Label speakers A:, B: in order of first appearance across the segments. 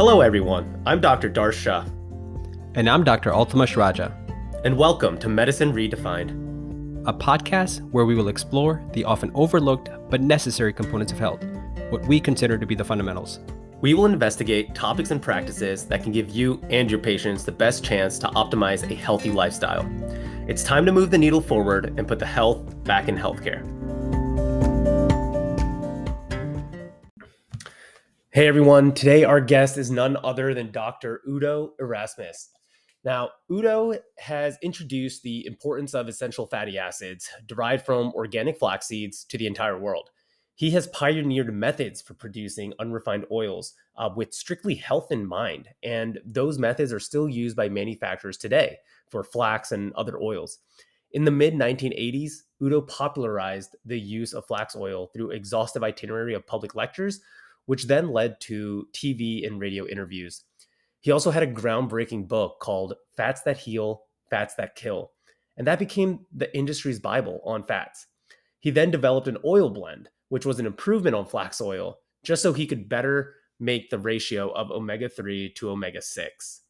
A: Hello, everyone. I'm Dr. Darsh Shah.
B: And I'm Dr. Altamash Raja.
A: And welcome to Medicine Redefined,
B: a podcast where we will explore the often overlooked but necessary components of health, what we consider to be the fundamentals.
A: We will investigate topics and practices that can give you and your patients the best chance to optimize a healthy lifestyle. It's time to move the needle forward and put the health back in healthcare. Hey everyone, today our guest is none other than Dr. Udo Erasmus. Now, Udo has introduced the importance of essential fatty acids derived from organic flax seeds to the entire world. He has pioneered methods for producing unrefined oils uh, with strictly health in mind, and those methods are still used by manufacturers today for flax and other oils. In the mid 1980s, Udo popularized the use of flax oil through exhaustive itinerary of public lectures which then led to TV and radio interviews. He also had a groundbreaking book called Fats That Heal, Fats That Kill, and that became the industry's Bible on fats. He then developed an oil blend, which was an improvement on flax oil, just so he could better make the ratio of omega 3 to omega 6.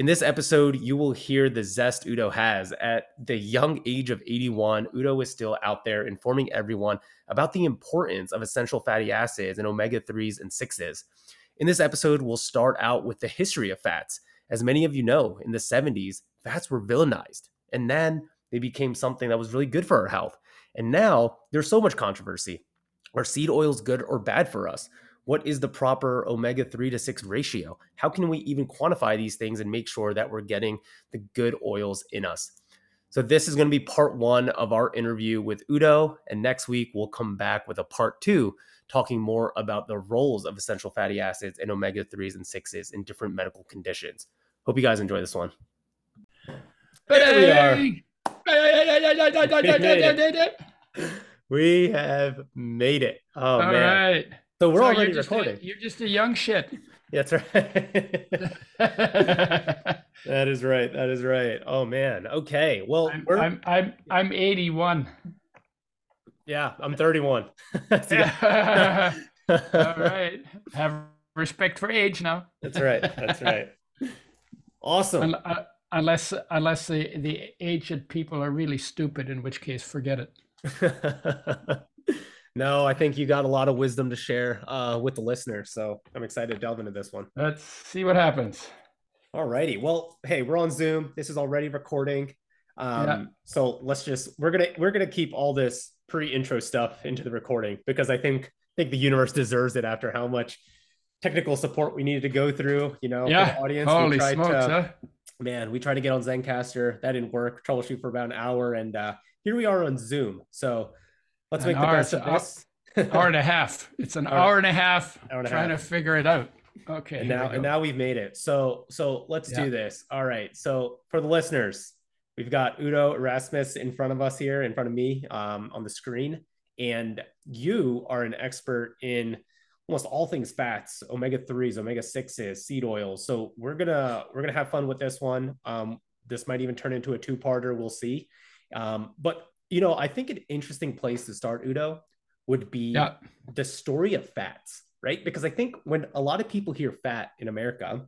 A: In this episode, you will hear the zest Udo has. At the young age of 81, Udo is still out there informing everyone about the importance of essential fatty acids and omega 3s and 6s. In this episode, we'll start out with the history of fats. As many of you know, in the 70s, fats were villainized, and then they became something that was really good for our health. And now there's so much controversy. Are seed oils good or bad for us? What is the proper omega 3 to 6 ratio? How can we even quantify these things and make sure that we're getting the good oils in us? So, this is going to be part one of our interview with Udo. And next week, we'll come back with a part two, talking more about the roles of essential fatty acids and omega 3s and 6s in different medical conditions. Hope you guys enjoy this one. There we are. we have made it. Oh, All man. Right. So we're so already
C: you're
A: recording.
C: A, you're just a young shit.
A: That's right. that is right. That is right. Oh man. Okay. Well,
C: I'm I'm, I'm I'm 81.
A: Yeah, I'm 31.
C: All right. Have respect for age now.
A: That's right. That's right. Awesome.
C: Uh, unless unless the the aged people are really stupid, in which case forget it.
A: No, I think you got a lot of wisdom to share uh, with the listeners. So I'm excited to delve into this one.
C: Let's see what happens.
A: All righty. Well, hey, we're on Zoom. This is already recording. Um, yeah. So let's just we're gonna we're gonna keep all this pre-intro stuff into the recording because I think I think the universe deserves it after how much technical support we needed to go through. You know,
C: yeah. the audience. Holy smokes, to, huh?
A: Man, we tried to get on Zencastr. That didn't work. Troubleshoot for about an hour, and uh, here we are on Zoom. So Let's an make hour, the best of this.
C: hour and a half. It's an hour, hour and a half and trying half. to figure it out. Okay.
A: And now, and now we've made it. So, so let's yeah. do this. All right. So for the listeners, we've got Udo Erasmus in front of us here, in front of me, um, on the screen, and you are an expert in almost all things fats, omega threes, omega sixes, seed oils. So we're gonna we're gonna have fun with this one. Um, this might even turn into a two parter. We'll see. Um, but you know, I think an interesting place to start, Udo, would be yeah. the story of fats, right? Because I think when a lot of people hear fat in America,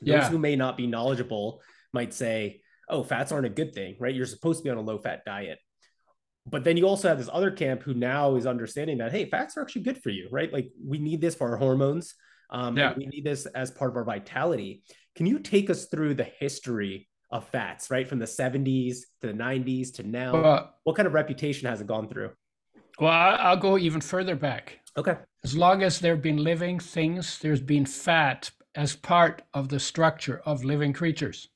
A: those yeah. who may not be knowledgeable might say, oh, fats aren't a good thing, right? You're supposed to be on a low fat diet. But then you also have this other camp who now is understanding that, hey, fats are actually good for you, right? Like we need this for our hormones. Um, yeah. we need this as part of our vitality. Can you take us through the history of fats, right? From the 70s to the 90s to now. What kind of reputation has it gone through?
C: Well, I'll go even further back.
A: Okay.
C: As long as there have been living things, there's been fat as part of the structure of living creatures.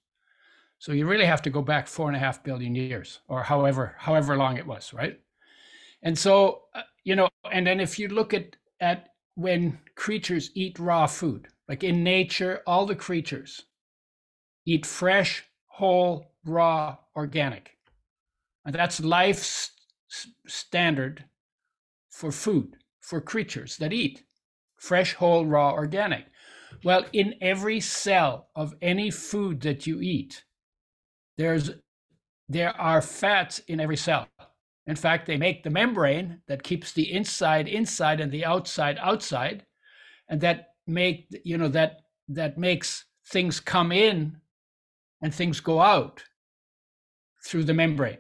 C: So you really have to go back four and a half billion years, or however however long it was, right? And so uh, you know, and then if you look at at when creatures eat raw food, like in nature, all the creatures eat fresh, whole, raw, organic. And that's life's standard for food, for creatures that eat fresh, whole, raw, organic. Well, in every cell of any food that you eat, there's there are fats in every cell. In fact, they make the membrane that keeps the inside inside and the outside outside, and that make you know that that makes things come in and things go out through the membrane.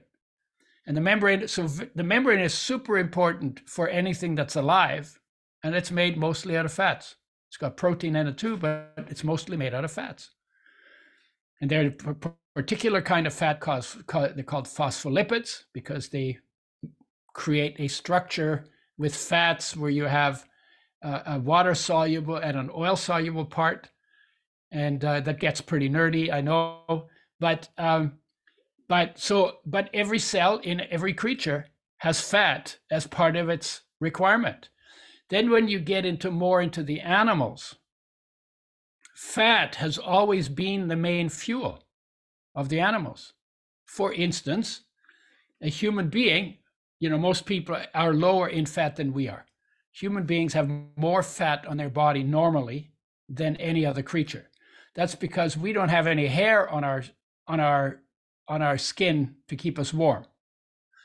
C: And the membrane, so the membrane is super important for anything that's alive, and it's made mostly out of fats. It's got protein in it too, but it's mostly made out of fats. And they're a particular kind of fat called, they're called phospholipids because they create a structure with fats where you have a water soluble and an oil soluble part. And uh, that gets pretty nerdy, I know. But um, but so but every cell in every creature has fat as part of its requirement. Then when you get into more into the animals, fat has always been the main fuel of the animals. For instance, a human being, you know, most people are lower in fat than we are. Human beings have more fat on their body normally than any other creature. That's because we don't have any hair on our on our on our skin to keep us warm.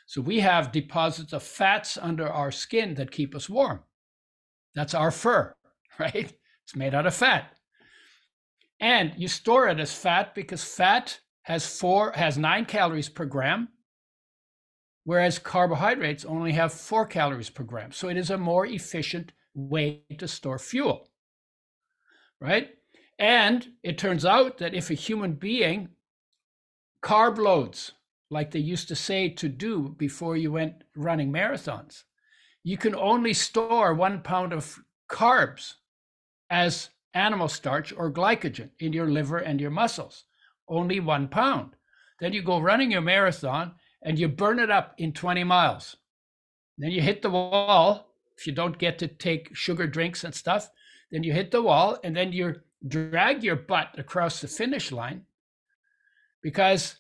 C: So we have deposits of fats under our skin that keep us warm. That's our fur, right? It's made out of fat. And you store it as fat because fat has four has nine calories per gram, whereas carbohydrates only have four calories per gram. So it is a more efficient way to store fuel. Right? And it turns out that if a human being carb loads, like they used to say to do before you went running marathons. You can only store one pound of carbs as animal starch or glycogen in your liver and your muscles, only one pound. Then you go running your marathon and you burn it up in 20 miles. Then you hit the wall. If you don't get to take sugar drinks and stuff, then you hit the wall and then you drag your butt across the finish line because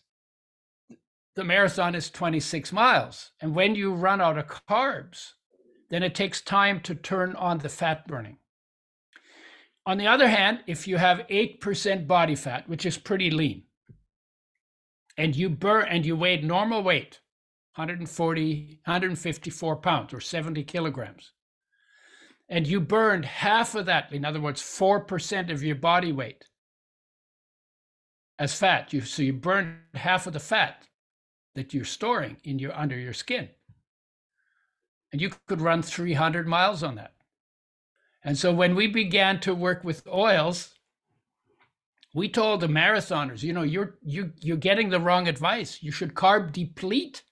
C: the marathon is 26 miles. And when you run out of carbs, then it takes time to turn on the fat burning. On the other hand, if you have 8% body fat, which is pretty lean, and you burn and you weigh normal weight, 140, 154 pounds or 70 kilograms, and you burned half of that, in other words, 4% of your body weight, as fat. You so you burn half of the fat that you're storing in your under your skin. And you could run 300 miles on that. And so when we began to work with oils, we told the marathoners, you know, you're you you're getting the wrong advice. You should carb deplete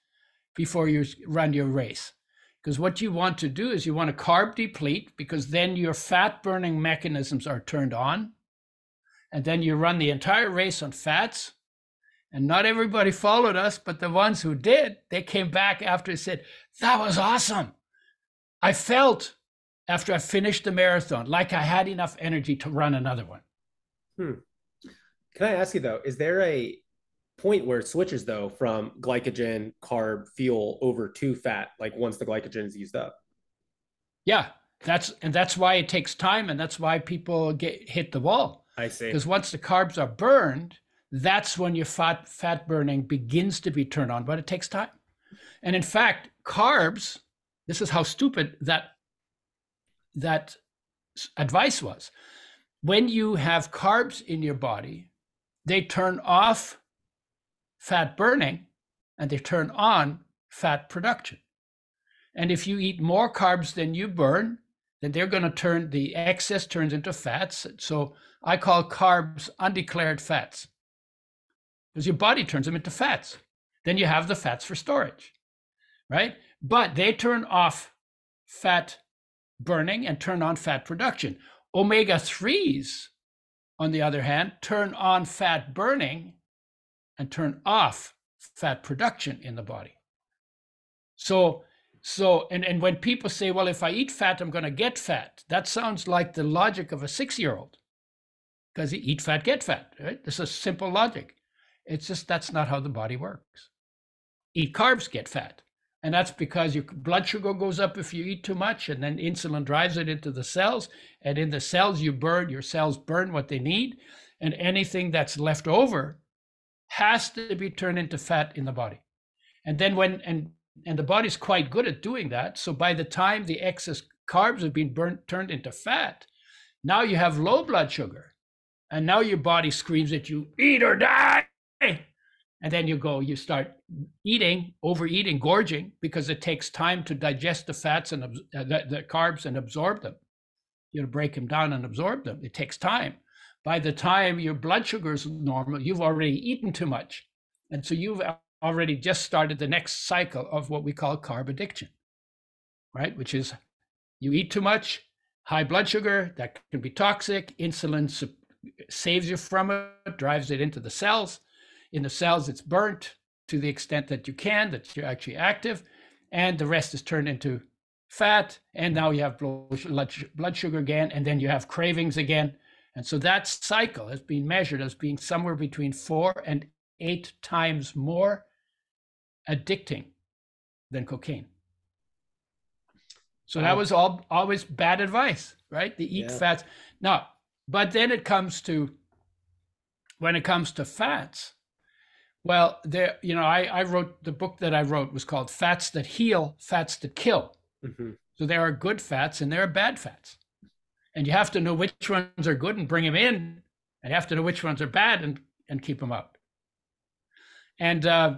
C: before you run your race. Because what you want to do is you want to carb deplete because then your fat burning mechanisms are turned on and then you run the entire race on fats. And not everybody followed us, but the ones who did, they came back after and said, That was awesome. I felt after I finished the marathon like I had enough energy to run another one.
A: Hmm. Can I ask you though, is there a point where it switches though from glycogen, carb, fuel over to fat, like once the glycogen is used up?
C: Yeah, that's and that's why it takes time, and that's why people get hit the wall.
A: I see.
C: Because once the carbs are burned, that's when your fat fat burning begins to be turned on, but it takes time. And in fact, carbs, this is how stupid that that advice was. When you have carbs in your body, they turn off fat burning and they turn on fat production. And if you eat more carbs than you burn, then they're going to turn the excess turns into fats. So I call carbs undeclared fats because your body turns them into fats. Then you have the fats for storage, right? But they turn off fat burning and turn on fat production. Omega 3s, on the other hand, turn on fat burning and turn off fat production in the body. So so, and, and when people say, well, if I eat fat, I'm going to get fat, that sounds like the logic of a six year old because you eat fat, get fat, right? This is simple logic. It's just that's not how the body works. Eat carbs, get fat. And that's because your blood sugar goes up if you eat too much, and then insulin drives it into the cells. And in the cells, you burn, your cells burn what they need. And anything that's left over has to be turned into fat in the body. And then when, and and the body's quite good at doing that. So by the time the excess carbs have been burnt, turned into fat, now you have low blood sugar. And now your body screams at you, eat or die. And then you go, you start eating, overeating, gorging, because it takes time to digest the fats and uh, the, the carbs and absorb them. You know, break them down and absorb them. It takes time. By the time your blood sugar is normal, you've already eaten too much. And so you've already just started the next cycle of what we call carb addiction, right? Which is you eat too much, high blood sugar, that can be toxic. Insulin saves you from it, drives it into the cells in the cells, it's burnt to the extent that you can, that you're actually active, and the rest is turned into fat. And now you have blood sugar again, and then you have cravings again. And so that cycle has been measured as being somewhere between four and eight times more addicting than cocaine. So that was all always bad advice, right? The eat yeah. fats. Now, but then it comes to when it comes to fats, well, there, you know, I, I wrote the book that I wrote was called Fats That Heal, Fats That Kill. Mm-hmm. So there are good fats and there are bad fats. And you have to know which ones are good and bring them in. And you have to know which ones are bad and, and keep them out. And uh,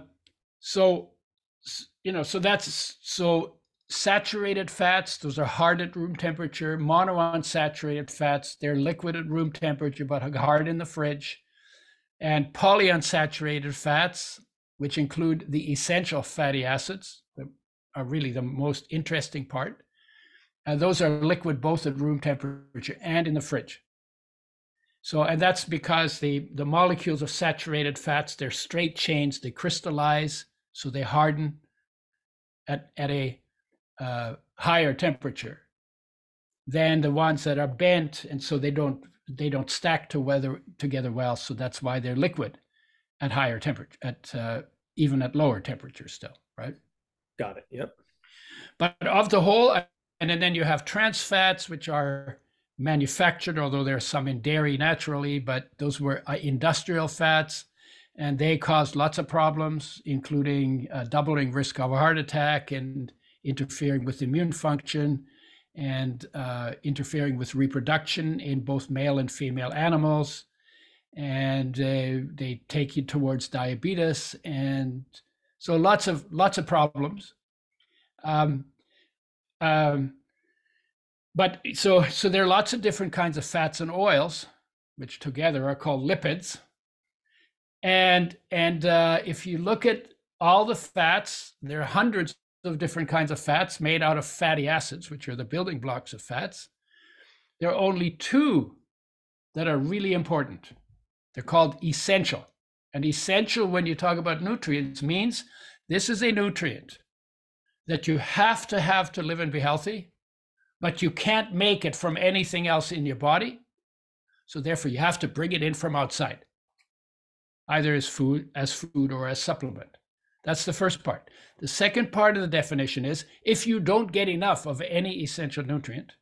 C: so, you know, so that's so saturated fats, those are hard at room temperature. Monounsaturated fats, they're liquid at room temperature, but hard in the fridge and polyunsaturated fats, which include the essential fatty acids, that are really the most interesting part. And those are liquid both at room temperature and in the fridge. So, and that's because the, the molecules of saturated fats, they're straight chains, they crystallize, so they harden at, at a uh, higher temperature than the ones that are bent, and so they don't they don't stack to weather together well, so that's why they're liquid at higher temperature, at uh, even at lower temperatures still, right?
A: Got it. Yep.
C: But of the whole, and then you have trans fats, which are manufactured, although there are some in dairy naturally, but those were uh, industrial fats, and they caused lots of problems, including uh, doubling risk of a heart attack and interfering with immune function and uh, interfering with reproduction in both male and female animals. And uh, they take you towards diabetes, and so lots of lots of problems. Um, um, but so so there are lots of different kinds of fats and oils, which together are called lipids. And and uh, if you look at all the fats, there are hundreds of different kinds of fats made out of fatty acids, which are the building blocks of fats. There are only two that are really important. They're called essential. And essential, when you talk about nutrients, means this is a nutrient that you have to have to live and be healthy, but you can't make it from anything else in your body. So therefore, you have to bring it in from outside, either as food, as food, or as supplement. That's the first part. The second part of the definition is if you don't get enough of any essential nutrient,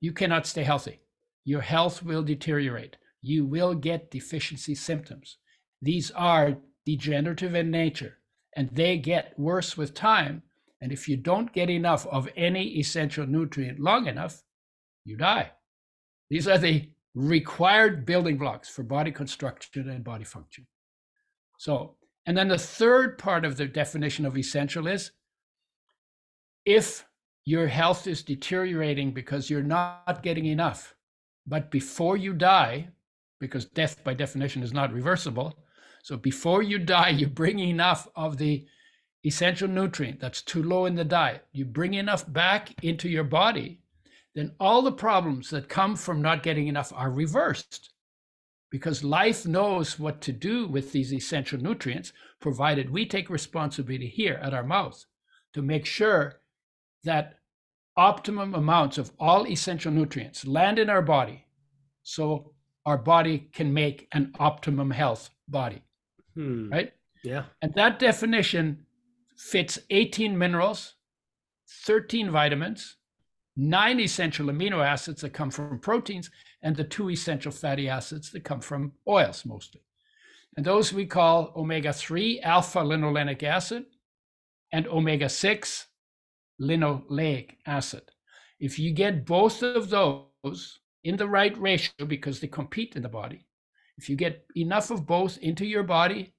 C: you cannot stay healthy. Your health will deteriorate. You will get deficiency symptoms. These are degenerative in nature and they get worse with time. And if you don't get enough of any essential nutrient long enough, you die. These are the required building blocks for body construction and body function. So and then the third part of the definition of essential is if your health is deteriorating because you're not getting enough, but before you die, because death by definition is not reversible, so before you die, you bring enough of the essential nutrient that's too low in the diet, you bring enough back into your body, then all the problems that come from not getting enough are reversed because life knows what to do with these essential nutrients, provided we take responsibility here at our mouth to make sure that optimum amounts of all essential nutrients land in our body so our body can make an optimum health body. Hmm. Right?
A: Yeah.
C: And that definition fits 18 minerals, 13 vitamins, nine essential amino acids that come from proteins, and the two essential fatty acids that come from oils mostly. And those we call omega 3 alpha linolenic acid and omega 6 linoleic acid. If you get both of those, in the right ratio because they compete in the body. If you get enough of both into your body,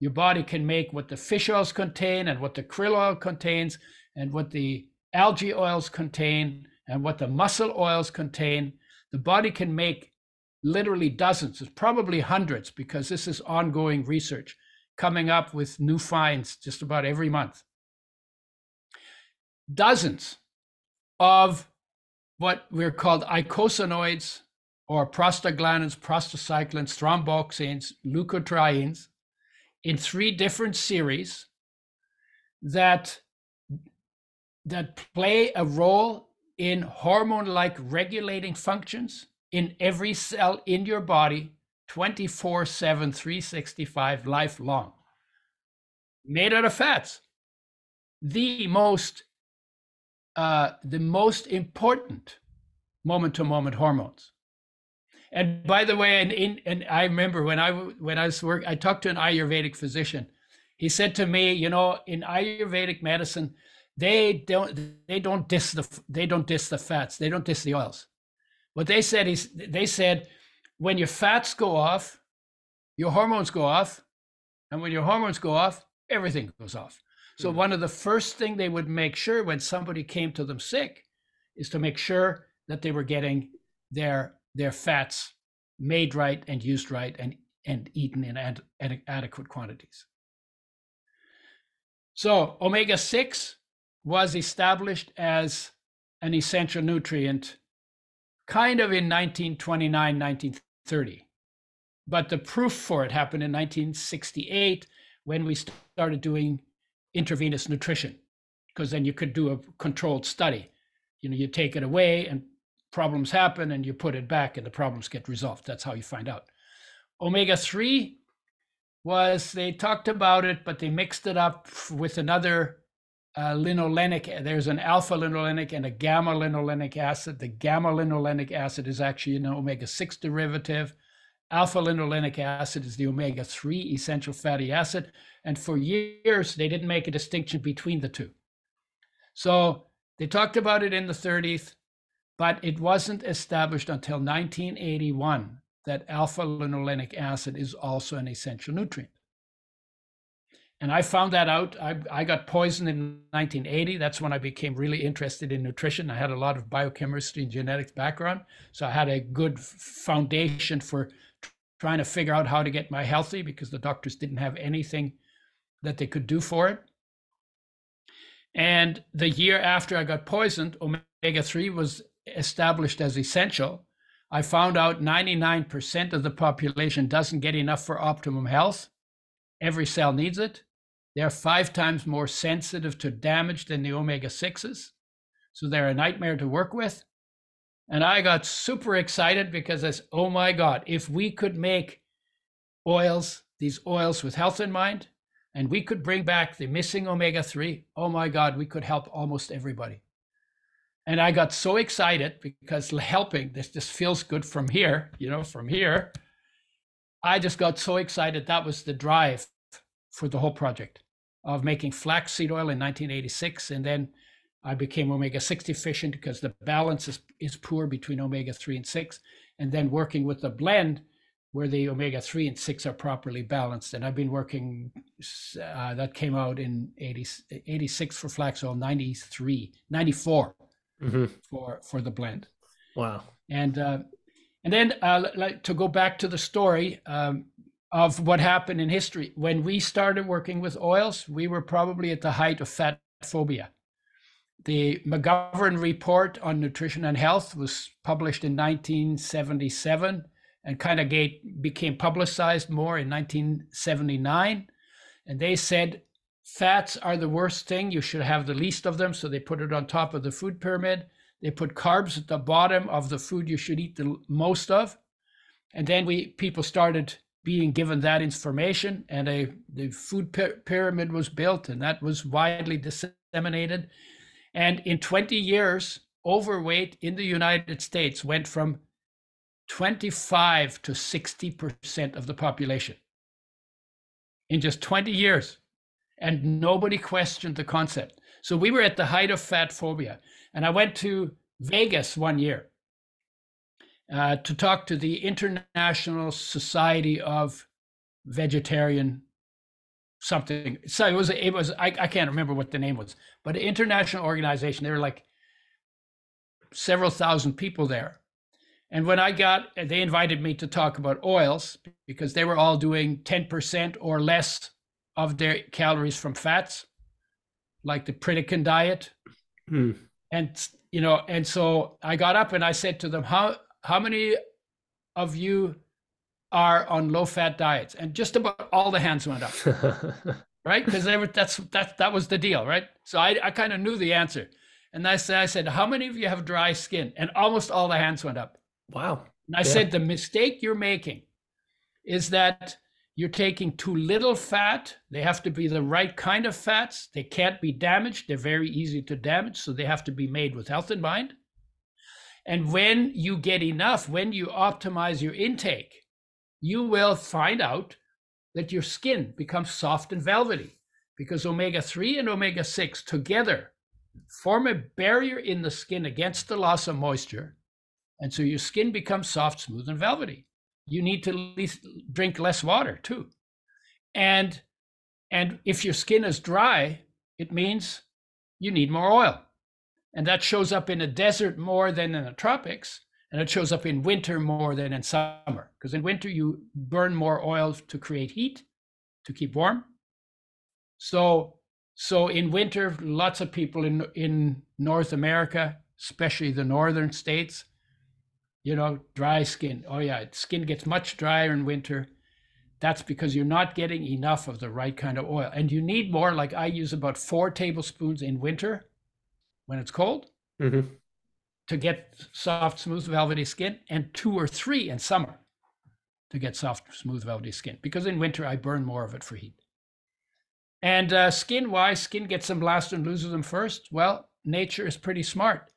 C: your body can make what the fish oils contain and what the krill oil contains and what the algae oils contain and what the mussel oils contain. The body can make literally dozens, probably hundreds, because this is ongoing research coming up with new finds just about every month. Dozens of what we're called eicosanoids or prostaglandins, prostacyclins, thromboxanes, leukotrienes in three different series that that play a role in hormone like regulating functions in every cell in your body 24 7 365 lifelong. Made out of fats. The most uh, the most important moment to moment hormones and by the way and in and i remember when i when i was work i talked to an ayurvedic physician he said to me you know in ayurvedic medicine they don't they don't diss the they don't diss the fats they don't diss the oils what they said is they said when your fats go off, your hormones go off, and when your hormones go off, everything goes off. So mm-hmm. one of the first thing they would make sure when somebody came to them sick is to make sure that they were getting their their fats made right and used right and and eaten in ad, ad, adequate quantities. So omega 6 was established as an essential nutrient kind of in 1929, 1930. But the proof for it happened in 1968 when we started doing intravenous nutrition, because then you could do a controlled study. You know, you take it away and problems happen and you put it back and the problems get resolved. That's how you find out. Omega 3 was, they talked about it, but they mixed it up with another uh, linolenic, there's an alpha linolenic and a gamma linolenic acid. The gamma linolenic acid is actually an omega 6 derivative. Alpha linolenic acid is the omega 3 essential fatty acid. And for years, they didn't make a distinction between the two. So they talked about it in the 30s, but it wasn't established until 1981 that alpha linolenic acid is also an essential nutrient. And I found that out. I, I got poisoned in 1980. That's when I became really interested in nutrition. I had a lot of biochemistry and genetics background. So I had a good foundation for trying to figure out how to get my healthy because the doctors didn't have anything that they could do for it. And the year after I got poisoned, omega 3 was established as essential. I found out 99% of the population doesn't get enough for optimum health. Every cell needs it. They're five times more sensitive to damage than the omega 6s. So they're a nightmare to work with. And I got super excited because I said, oh my God, if we could make oils, these oils with health in mind, and we could bring back the missing omega 3, oh my God, we could help almost everybody. And I got so excited because helping, this just feels good from here, you know, from here. I just got so excited. That was the drive for the whole project of making flaxseed oil in 1986. And then I became omega 6 deficient because the balance is, is poor between omega 3 and 6. And then working with the blend where the omega 3 and 6 are properly balanced. And I've been working, uh, that came out in 80, 86 for flax oil, 93, 94 mm-hmm. for, for the blend.
A: Wow.
C: And, uh, and then uh, like to go back to the story, um, of what happened in history. When we started working with oils, we were probably at the height of fat phobia. The McGovern report on nutrition and health was published in 1977 and kind of became publicized more in 1979. And they said fats are the worst thing. You should have the least of them. So they put it on top of the food pyramid. They put carbs at the bottom of the food you should eat the most of. And then we people started being given that information and a the food pyramid was built and that was widely disseminated and in 20 years overweight in the united states went from 25 to 60% of the population in just 20 years and nobody questioned the concept so we were at the height of fat phobia and i went to vegas one year uh, to talk to the International Society of Vegetarian something. So it was it was I, I can't remember what the name was, but an international organization. There were like several thousand people there. And when I got, they invited me to talk about oils because they were all doing 10% or less of their calories from fats, like the Pritikin diet.
A: Hmm.
C: And, you know, and so I got up and I said to them, how, how many of you are on low fat diets? And just about all the hands went up, right? Because that's, that, that was the deal, right? So I, I kind of knew the answer. And I said, I said, how many of you have dry skin? And almost all the hands went up.
A: wow.
C: And I
A: Yeah.
C: said, the mistake you're making is that you're taking too little fat. They have to be the right kind of fats. They can't be damaged. They're very easy to damage. So they have to be made with health in mind. And when you get enough, when you optimize your intake, you will find out that your skin becomes soft and velvety because omega 3 and omega 6 together form a barrier in the skin against the loss of moisture. And so your skin becomes soft, smooth, and velvety. You need to least drink less water too. And and if your skin is dry, it means you need more oil. And that shows up in a desert more than in the tropics. And it shows up in winter more than in summer. Because in winter, you burn more oil to create heat, to keep warm. So so in winter, lots of people in in North America, especially the northern states, you know, dry skin. Oh yeah, skin gets much drier in winter. That's because you're not getting enough of the right kind of oil. And you need more, like I use about four tablespoons in winter when it's cold
A: hmm
C: to get soft, smooth, velvety skin, and two or three in summer to get soft, smooth, velvety skin. Because in winter, I burn more of it for heat. And uh, skin wise, skin gets them last and loses them first. Well, nature is pretty smart.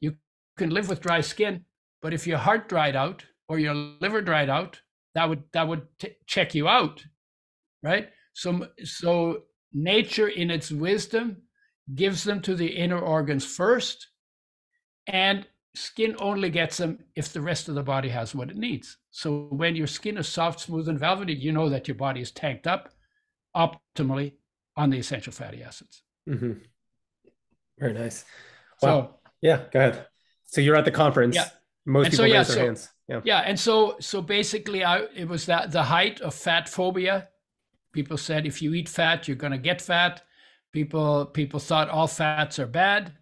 C: You can live with dry skin, but if your heart dried out or your liver dried out, that would that would t- check you out, right? So so nature, in its wisdom, gives them to the inner organs first, and skin only gets them if the rest of the body has what it needs. So when your skin is soft, smooth, and velvety, you know that your body is tanked up optimally on the essential fatty acids.
A: hmm Very nice. Wow.
C: So
A: Yeah, go ahead. So you're at the conference.
C: Yeah.
A: Most
C: And
A: people
C: so, yeah,
A: raise their
C: so-
A: hands. Yeah.
C: yeah, and so so basically, I it was that the height of fat phobia. People said if you eat fat, you're going to get fat. People people thought all fats are bad,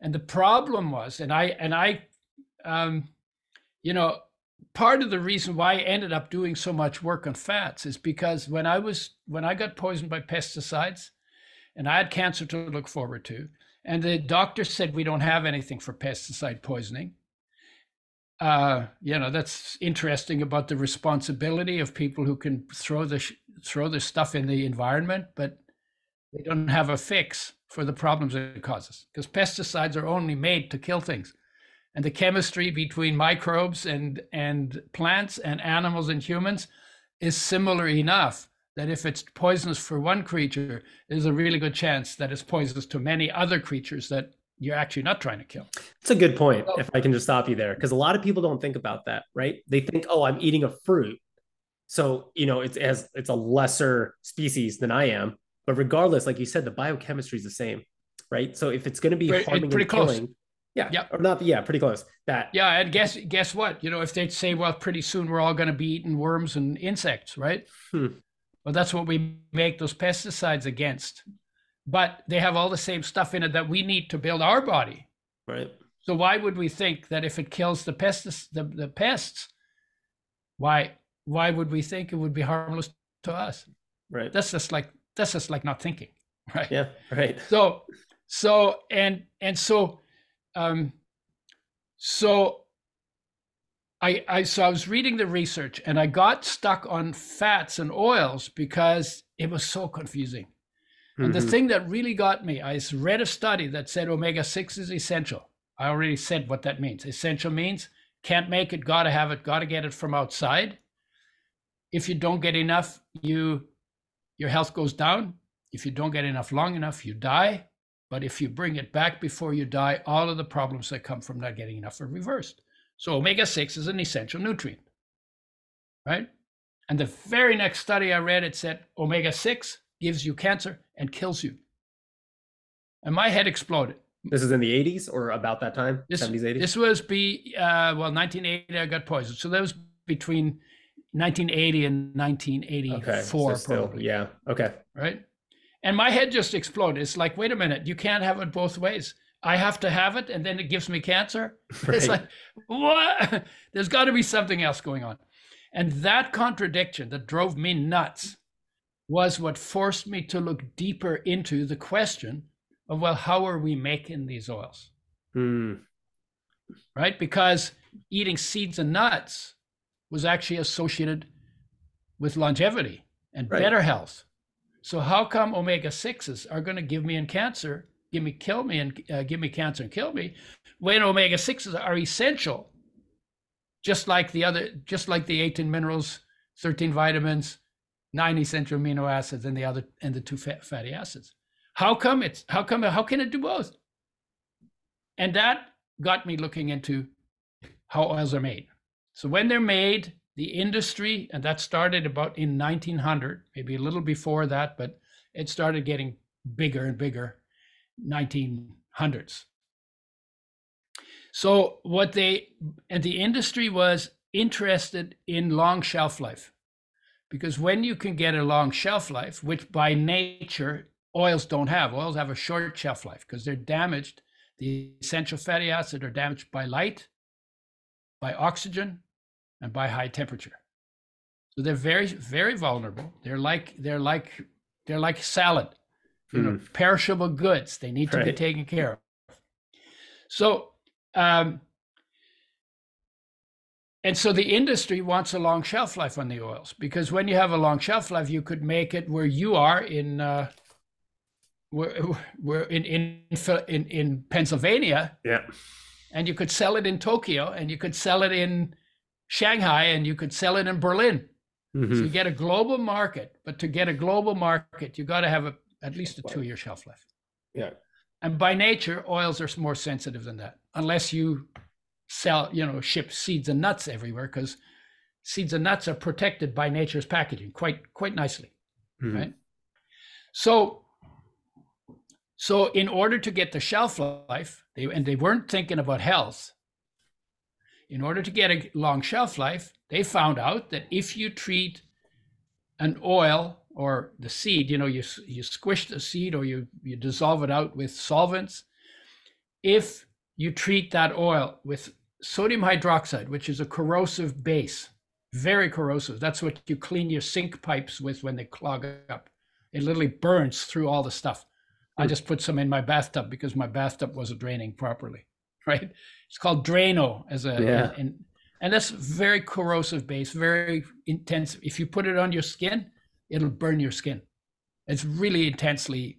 C: and the problem was, and I and I, um, you know, part of the reason why I ended up doing so much work on fats is because when I was when I got poisoned by pesticides, and I had cancer to look forward to, and the doctor said we don't have anything for pesticide poisoning uh, you know that's interesting about the responsibility of people who can throw the throw the stuff in the environment, but they don't have a fix for the problems it causes because pesticides are only made to kill things, and the chemistry between microbes and and plants and animals and humans is similar enough that if it's poisonous for one creature, there's a really good chance that it's poisonous to many other creatures that you're actually not trying to kill.
A: It's a good point.
C: Well-
A: if I can just stop you there, because a lot of people don't think about that, right? They think, oh, I'm eating a fruit. So, you know, it's as it's a lesser species than I am. But regardless, like you said, the biochemistry is the same, right? So if it's going to be
C: Pretty-
A: harming
C: pretty
A: and
C: close.
A: killing, yeah,
C: Yeah.
A: or not, yeah, pretty close. That
C: Yeah, and guess guess what? You know, if they'd say, well, pretty soon we're all going to be eating worms and insects, right?
A: Hmm.
C: Well, that's what we make those pesticides against. But they have all the same stuff in it that we need to build our body.
A: right?
C: So why would we think that if it kills the pests, the, the pests, why why would we think it would be harmless to us?
A: Right.
C: That's just like that's just like not thinking, right?
A: yeah, right.
C: so so and and so um so I I so I was reading the research and I got stuck on fats and oils because it was so confusing. And the
A: Mhm.
C: thing that really got me, I read a study that said omega 6 is essential. I already said what that means. Essential means can't make it, gotta have it, gotta get it from outside. If you don't get enough, you your health goes down. If you don't get enough long enough, you die. But if you bring it back before you die, all of the problems that come from not getting enough are reversed. So omega 6 is an essential nutrient, right? And the very next study I read, it said omega 6 gives you cancer and kills you. And my head exploded.
A: This is in the 80s or about that time?
C: This,
A: 70s, 80s?
C: this was be uh, well 1980 I got poisoned. So that was between 1980 and 1984
A: okay. So still,
C: probably.
A: yeah. Okay.
C: Right? And my head just exploded. It's like, wait a minute, you can't have it both ways. I have to have it and then it gives me cancer. It's like, what? There's got to be something else going on. And that contradiction that drove me nuts was what forced me to look deeper into the question of, well, how are we making these oils?
A: Hmm.
C: right? Because eating seeds and nuts was actually associated with longevity and
A: Right.
C: better health. So how come omega sixes are going to give me in cancer, give me kill me and uh, give me cancer and kill me, when omega sixes are essential, just like the other, just like the 18 minerals, 13 vitamins, nine essential amino acids, and the other and the two fat, fatty acids. How come it's how come how can it do both? And that got me looking into how oils are made. So when they're made, the industry, and that started about in 1900, maybe a little before that, but it started getting bigger and bigger, 1900s. So what they and the industry was interested in long shelf life, because when you can get a long shelf life, which by nature oils don't have, oils have a short shelf life because they're damaged the essential fatty acids are damaged by light, by oxygen, and by high temperature. So they're very, very vulnerable. They're like they're like they're like salad, you know, perishable goods. They need to be taken care of. So, um, and so the industry wants a long shelf life on the oils because when you have a long shelf life, you could make it where you are in. Uh, we're, we're in, in in in Pennsylvania,
A: Yeah.
C: and you could sell it in Tokyo, and you could sell it in Shanghai, and you could sell it in Berlin. So
A: Mhm.
C: you get a global market, but to get a global market, you got to have a, at least a two-year shelf life.
A: Yeah.
C: And by nature, oils are more sensitive than that, unless you sell, you know, ship seeds and nuts everywhere, because seeds and nuts are protected by nature's packaging quite quite nicely
A: Mhm.
C: right? So, so in order to get the shelf life, they and they weren't thinking about health. In order to get a long shelf life, they found out that if you treat an oil or the seed, you know, you you squish the seed or you you dissolve it out with solvents. If you treat that oil with sodium hydroxide, which is a corrosive base, very corrosive. That's what you clean your sink pipes with when they clog up. It literally burns through all the stuff. I
A: Hmm.
C: just put some in my bathtub because my bathtub wasn't draining properly. Right? It's called Drano as a
A: Yeah.
C: and and that's very corrosive base, very intense. If you put it on your skin, it'll burn your skin. It's really intensely,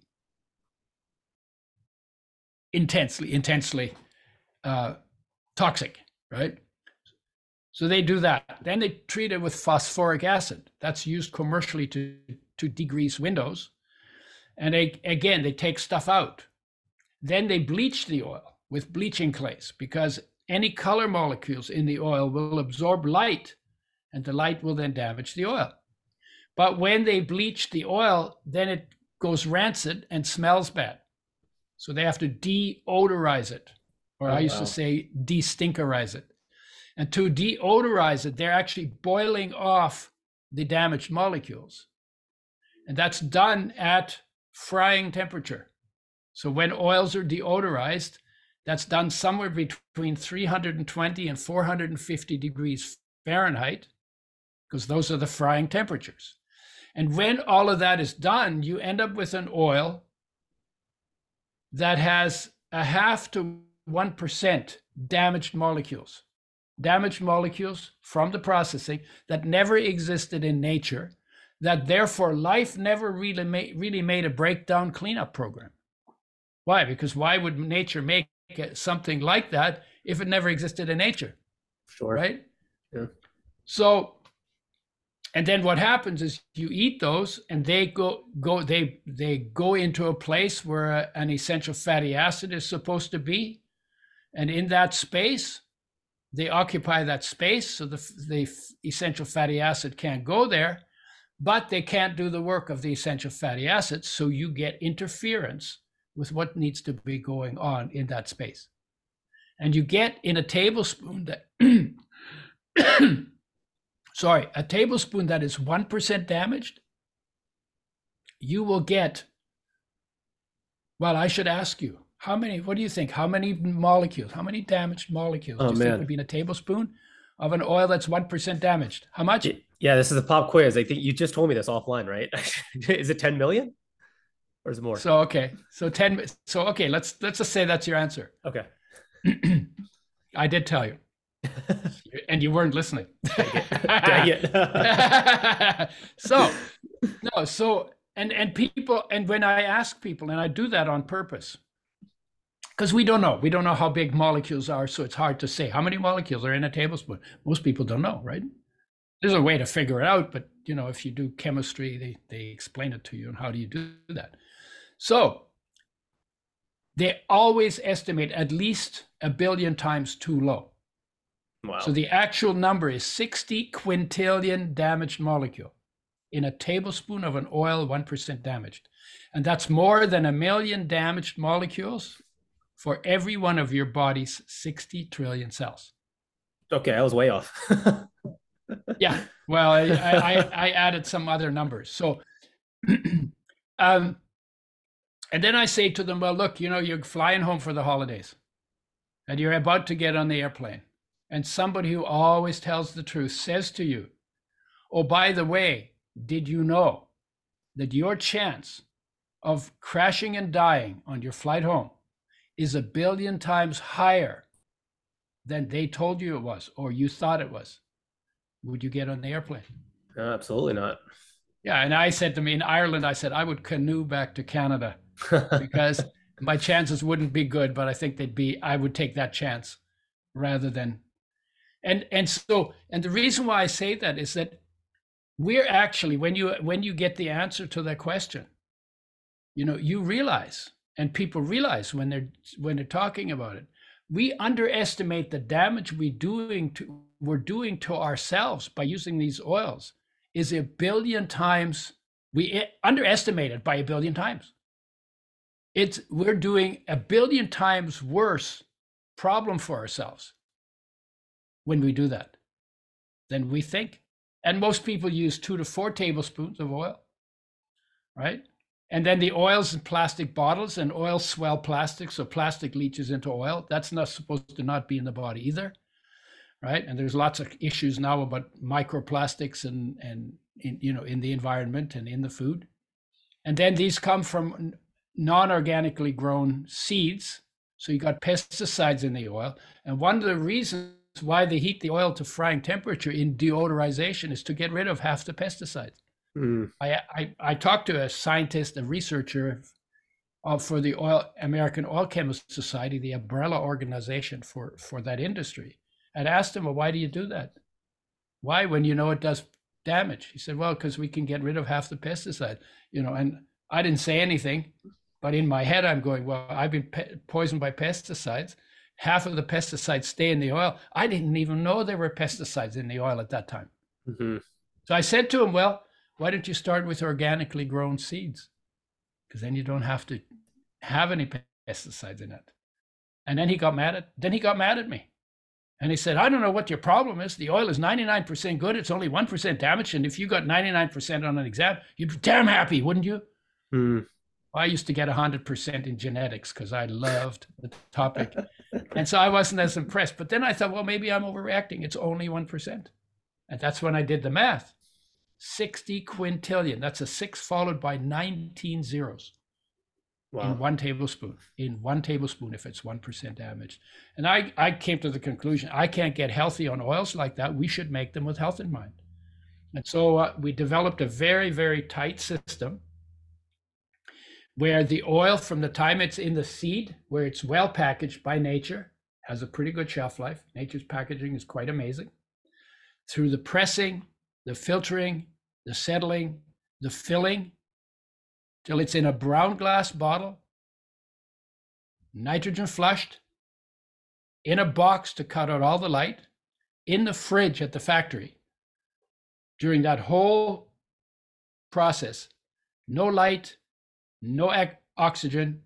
C: intensely, intensely uh, toxic, right? So they do that. Then they treat it with phosphoric acid. That's used commercially to to degrease windows. And they, again, they take stuff out. Then they bleach the oil with bleaching clays because any color molecules in the oil will absorb light, and the light will then damage the oil. But when they bleach the oil, then it goes rancid and smells bad. So they have to deodorize it, or
A: Oh,
C: I used
A: wow.
C: to say de-stinkerize it. And to deodorize it, they're actually boiling off the damaged molecules. And that's done at frying temperature. So when oils are deodorized, that's done somewhere between 320 and 450 degrees Fahrenheit, because those are the frying temperatures. And when all of that is done, you end up with an oil that has a half to 1% damaged molecules. Damaged molecules from the processing that never existed in nature, that therefore life never really made, really made a breakdown cleanup program. Why? Because why would nature make something like that if it never existed in nature?
A: Sure.
C: right?
A: Yeah.
C: So, and then what happens is you eat those, and they go go they they go into a place where an essential fatty acid is supposed to be, and in that space, they occupy that space, so the, the essential fatty acid can't go there, but they can't do the work of the essential fatty acids. So you get interference with what needs to be going on in that space. And you get in a tablespoon that, sorry, a tablespoon that is 1% damaged, you will get, well, I should ask you, how many, what do you think? How many molecules, how many damaged molecules
A: Oh,
C: do you think would be in a tablespoon of an oil that's 1% damaged? How much?
A: Yeah, this is a pop quiz. I think you just told me this offline, right? is it 10 million? Or is it more?
C: So, okay. So 10, so, okay, let's, let's just say that's your answer.
A: okay.
C: I did tell you, and you weren't listening.
A: Dang it. Dang it.
C: so no so and and people and when i ask people and i do that on purpose because we don't know. We don't know how big molecules are so it's hard to say. How many molecules are in a tablespoon? Most people don't know right? There's a way to figure it out but you know if you do chemistry they they explain it to you and how do you do that? So they always estimate at least a billion times too low.
A: Wow.
C: so the actual number is 60 quintillion damaged molecule in a tablespoon of an oil 1% damaged. And that's more than a million damaged molecules for every one of your body's 60 trillion cells.
A: okay, I was way off.
C: Yeah. Well, I, I, I- added some other numbers. So, um, and then I say to them, well, look, you know, you're flying home for the holidays and you're about to get on the airplane. And somebody who always tells the truth says to you, oh, by the way, did you know that your chance of crashing and dying on your flight home is a billion times higher than they told you it was or you thought it was? Would you get on the airplane?
A: No, absolutely not.
C: Yeah, and I said to me in Ireland, I said I would canoe back to Canada because my chances wouldn't be good, but I think they'd be. I would take that chance rather than, and and so and the reason why I say that is that we're actually when you when you get the answer to that question, you know, you realize and people realize when they're when they're talking about it, we underestimate the damage we doing to we're doing to ourselves by using these oils is a billion times we underestimate it by a billion times. It's we're doing a billion times worse problem for ourselves when we do that than we think. And most people use two to four tablespoons of oil right and then the oils in plastic bottles and oil swell plastic so plastic leaches into oil. That's not supposed to not be in the body either right? And there's lots of issues now about microplastics and and in, you know in the environment and in the food. And then these come from non-organically grown seeds. So you got pesticides in the oil. And one of the reasons why they heat the oil to frying temperature in deodorization is to get rid of half the pesticides
A: Mm,
C: I, I, I talked to a scientist, a researcher uh, for the oil, American Oil Chemists Society, the umbrella organization for, for that industry, and asked him, well, why do you do that? Why, when you know it does damage? He said, well, because we can get rid of half the pesticide, you know, and I didn't say anything, but in my head, I'm going, well, I've been pe- poisoned by pesticides. Half of the pesticides stay in the oil. I didn't even know there were pesticides in the oil at that time.
A: mhm.
C: So I said to him, Well, why don't you start with organically grown seeds? Because then you don't have to have any pesticides in it. And then he got mad at then he got mad at me. And he said, I don't know what your problem is. The oil is 99% good. It's only 1% damaged. And if you got 99% on an exam, you'd be damn happy, wouldn't you?
A: Mm,
C: I used to get 100% in genetics because I loved the topic. and so I wasn't as impressed. But then I thought, well, maybe I'm overreacting. It's only 1%. And that's when I did the math 60 quintillion. That's a six followed by 19 zeros in one tablespoon. In one tablespoon, if it's 1% damaged. And I, I came to the conclusion I can't get healthy on oils like that. We should make them with health in mind. And so uh, we developed a very, very tight system where the oil, from the time it's in the seed, where it's well packaged by nature, has a pretty good shelf life. Nature's packaging is quite amazing. Through the pressing, the filtering, the settling, the filling, till it's in a brown glass bottle, nitrogen flushed, in a box to cut out all the light, in the fridge at the factory. During that whole process, no light, no oxygen,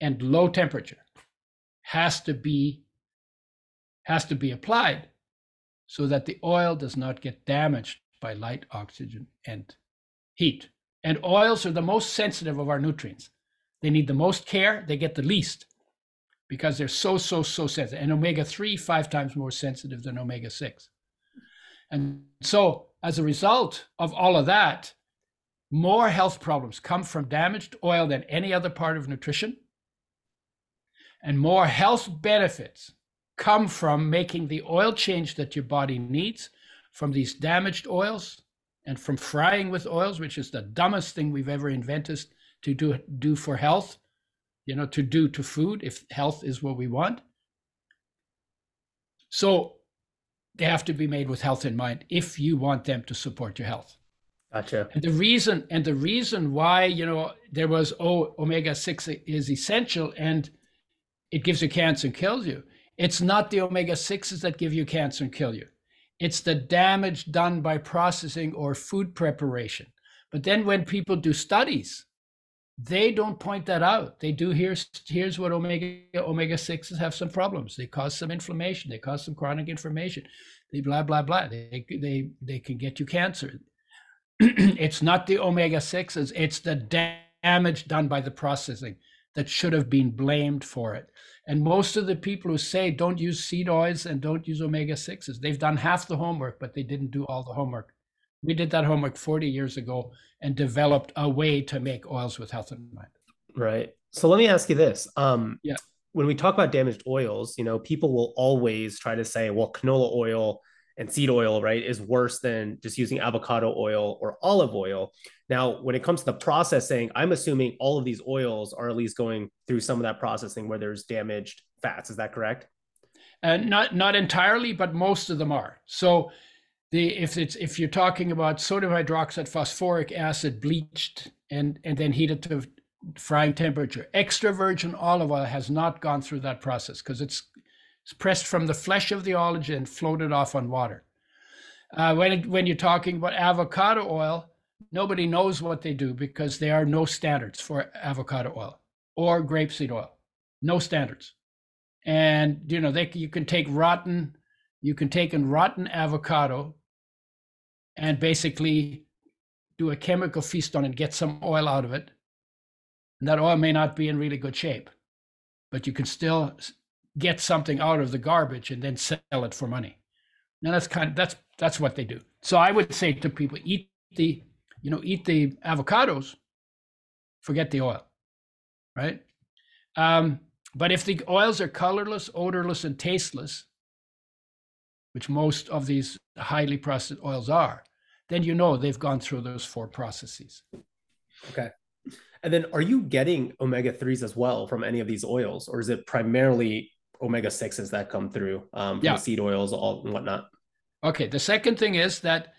C: and low temperature has to be has to be applied so that the oil does not get damaged by light, oxygen, and heat. And oils are the most sensitive of our nutrients. They need the most care, they get the least because they're so, so, so sensitive. And omega 3, five times more sensitive than omega 6. And so, as a result of all of that, more health problems come from damaged oil than any other part of nutrition. And more health benefits come from making the oil change that your body needs from these damaged oils and from frying with oils, which is the dumbest thing we've ever invented to do, do for health, you know, to do to food if health is what we want. So they have to be made with health in mind if you want them to support your health.
A: Gotcha.
C: And the reason and the reason why you know there was oh omega six is essential and it gives you cancer and kills you it's not the omega 6s that give you cancer and kill you. It's the damage done by processing or food preparation. But then when people do studies, they don't point that out. They do here's here's what omega omega 6s have some problems. They cause some inflammation, they cause some chronic inflammation. They blah blah blah. They they they can get you cancer. it's not the omega 6s, it's the damage done by the processing that should have been blamed for it. And most of the people who say don't use seed oils and don't use omega 6s, they've done half the homework, but they didn't do all the homework. We did that homework 40 years ago and developed a way to make oils with health in mind.
A: Right. So let me ask you this. Um,
C: yeah.
A: When we talk about damaged oils, you know, people will always try to say, well, canola oil and seed oil, right, is worse than just using avocado oil or olive oil. Now, when it comes to the processing, I'm assuming all of these oils are at least going through some of that processing where there's damaged fats. Is that correct?
C: Uh, not not entirely, but most of them are. So, the if it's if you're talking about sodium hydroxide phosphoric acid bleached and and then heated to frying temperature, extra virgin olive oil has not gone through that process because it's pressed from the flesh of the olive and floated off on water. Uh, when, when you're talking about avocado oil, nobody knows what they do because there are no standards for avocado oil or grapeseed oil. No standards. And you know, they you can take rotten, you can take a rotten avocado and basically do a chemical feast on it, get some oil out of it. And that oil may not be in really good shape, but you can still get something out of the garbage and then sell it for money. Now that's kind of that's that's what they do. So I would say to people, eat the you know eat the avocados, forget the oil, right? Um, but if the oils are colorless, odorless, and tasteless, which most of these highly processed oils are, then you know they've gone through those four processes.
A: Okay. And then are you getting omega 3s as well from any of these oils, or is it primarily omega sixes that come through um, yeah. seed oils, all and whatnot.
C: Okay. The second thing is that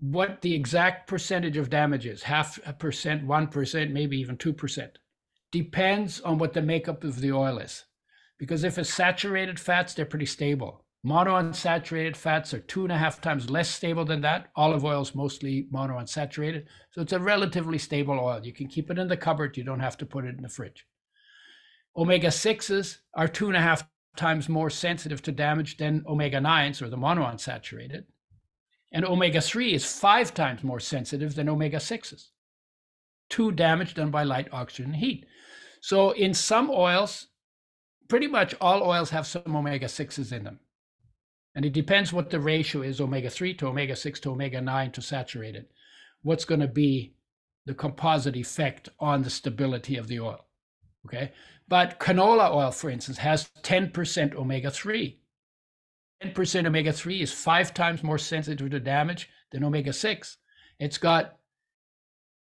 C: what the exact percentage of damage is half a percent, one percent, maybe even two percent, depends on what the makeup of the oil is. Because if it's saturated fats, they're pretty stable. Monounsaturated fats are two and a half times less stable than that. Olive oil is mostly monounsaturated. So it's a relatively stable oil. You can keep it in the cupboard. You don't have to put it in the fridge. Omega 6s are two and a half times more sensitive to damage than omega 9s or the monounsaturated. And omega 3 is five times more sensitive than omega 6s to damage done by light, oxygen, and heat. So in some oils, pretty much all oils have some omega 6s in them. And it depends what the ratio is omega 3 to omega 6 to omega 9 to saturated. What's going to be the composite effect on the stability of the oil? Okay. But canola oil, for instance, has 10% omega 3. 10% omega 3 is five times more sensitive to damage than omega 6. It's got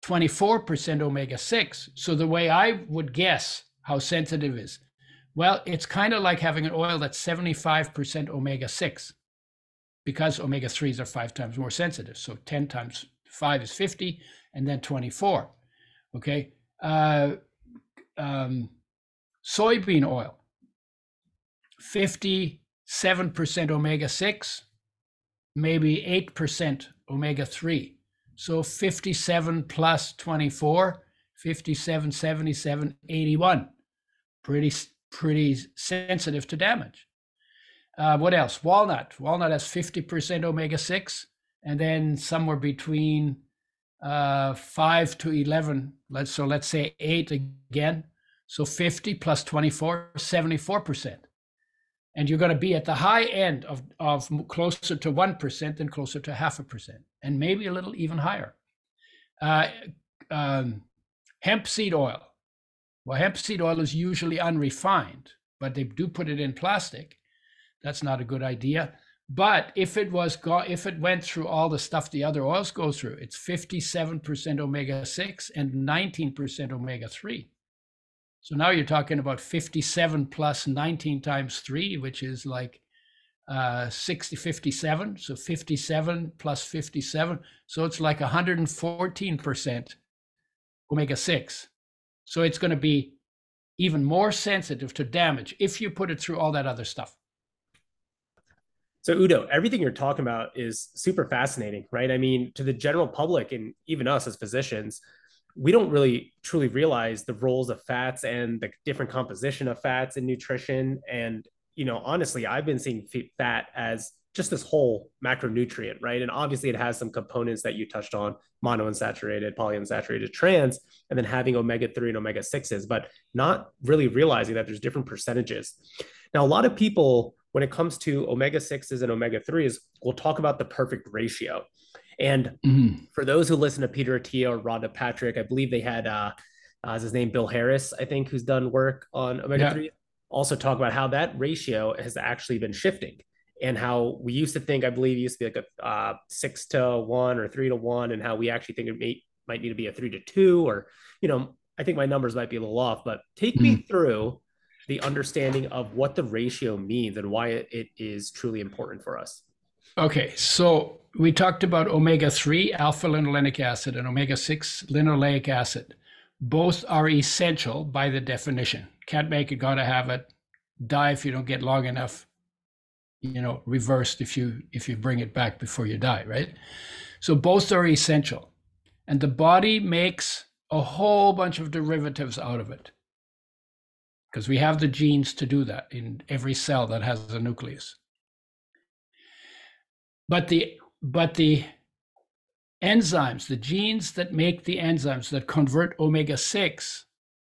C: 24% omega 6. So the way I would guess how sensitive is, well, it's kind of like having an oil that's 75% omega 6 because omega 3s are five times more sensitive. So 10 times 5 is 50, and then 24. Okay. Uh, um, soybean oil 57% omega 6, maybe 8% omega 3. So 57 plus 24, 57, 77, 81. Pretty, pretty sensitive to damage. Uh, what else? Walnut. Walnut has 50% omega 6, and then somewhere between uh, 5 to 11. Let's, so let's say 8 again. So 50 plus 24, 74%. And you're going to be at the high end of, of closer to 1% than closer to half a percent, and maybe a little even higher. Uh, um, hemp seed oil. Well, hemp seed oil is usually unrefined, but they do put it in plastic. That's not a good idea. But if it was go- if it went through all the stuff the other oils go through, it's 57% omega 6 and 19% omega 3. So now you're talking about 57 plus 19 times 3, which is like uh, 60, 57. So 57 plus 57. So it's like 114% omega 6. So it's going to be even more sensitive to damage if you put it through all that other stuff.
A: So Udo, everything you're talking about is super fascinating, right? I mean, to the general public and even us as physicians, we don't really truly realize the roles of fats and the different composition of fats in nutrition. And, you know, honestly, I've been seeing fat as just this whole macronutrient, right? And obviously it has some components that you touched on, monounsaturated, polyunsaturated, trans, and then having omega-3 and omega-6s, but not really realizing that there's different percentages. Now, a lot of people, when it comes to omega-6s and omega-3s, we'll talk about the perfect ratio. And mm-hmm. for those who listen to Peter Attia or Rhonda Patrick, I believe they had uh, uh his name Bill Harris, I think, who's done work on omega three. Yeah. Also talk about how that ratio has actually been shifting and how we used to think, I believe, it used to be like a uh, six to one or three to one, and how we actually think it may, might need to be a three to two, or you know, I think my numbers might be a little off. But take mm-hmm. me through the understanding of what the ratio means and why it is truly important for us.
C: Okay, so we talked about omega 3 alpha linolenic acid and omega 6 linoleic acid. Both are essential by the definition. Can't make it, gotta have it. Die if you don't get long enough, you know, reversed if you if you bring it back before you die, right? So both are essential. And the body makes a whole bunch of derivatives out of it. Because we have the genes to do that in every cell that has a nucleus. But the but the enzymes, the genes that make the enzymes that convert omega 6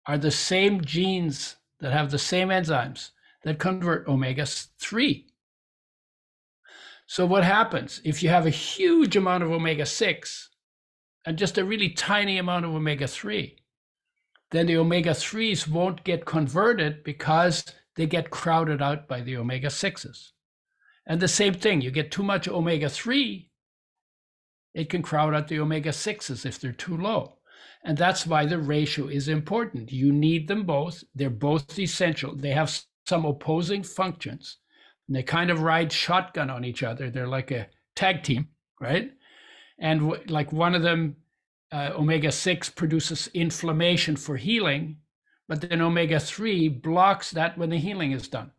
C: are the same genes that have the same enzymes that convert omega 3. So, what happens if you have a huge amount of omega 6 and just a really tiny amount of omega 3? Then the omega 3s won't get converted because they get crowded out by the omega 6s. And the same thing, you get too much omega 3, it can crowd out the omega 6s if they're too low. And that's why the ratio is important. You need them both. They're both essential. They have some opposing functions. And they kind of ride shotgun on each other. They're like a tag team, right? And like one of them, uh, omega 6 produces inflammation for healing, but then omega 3 blocks that when the healing is done.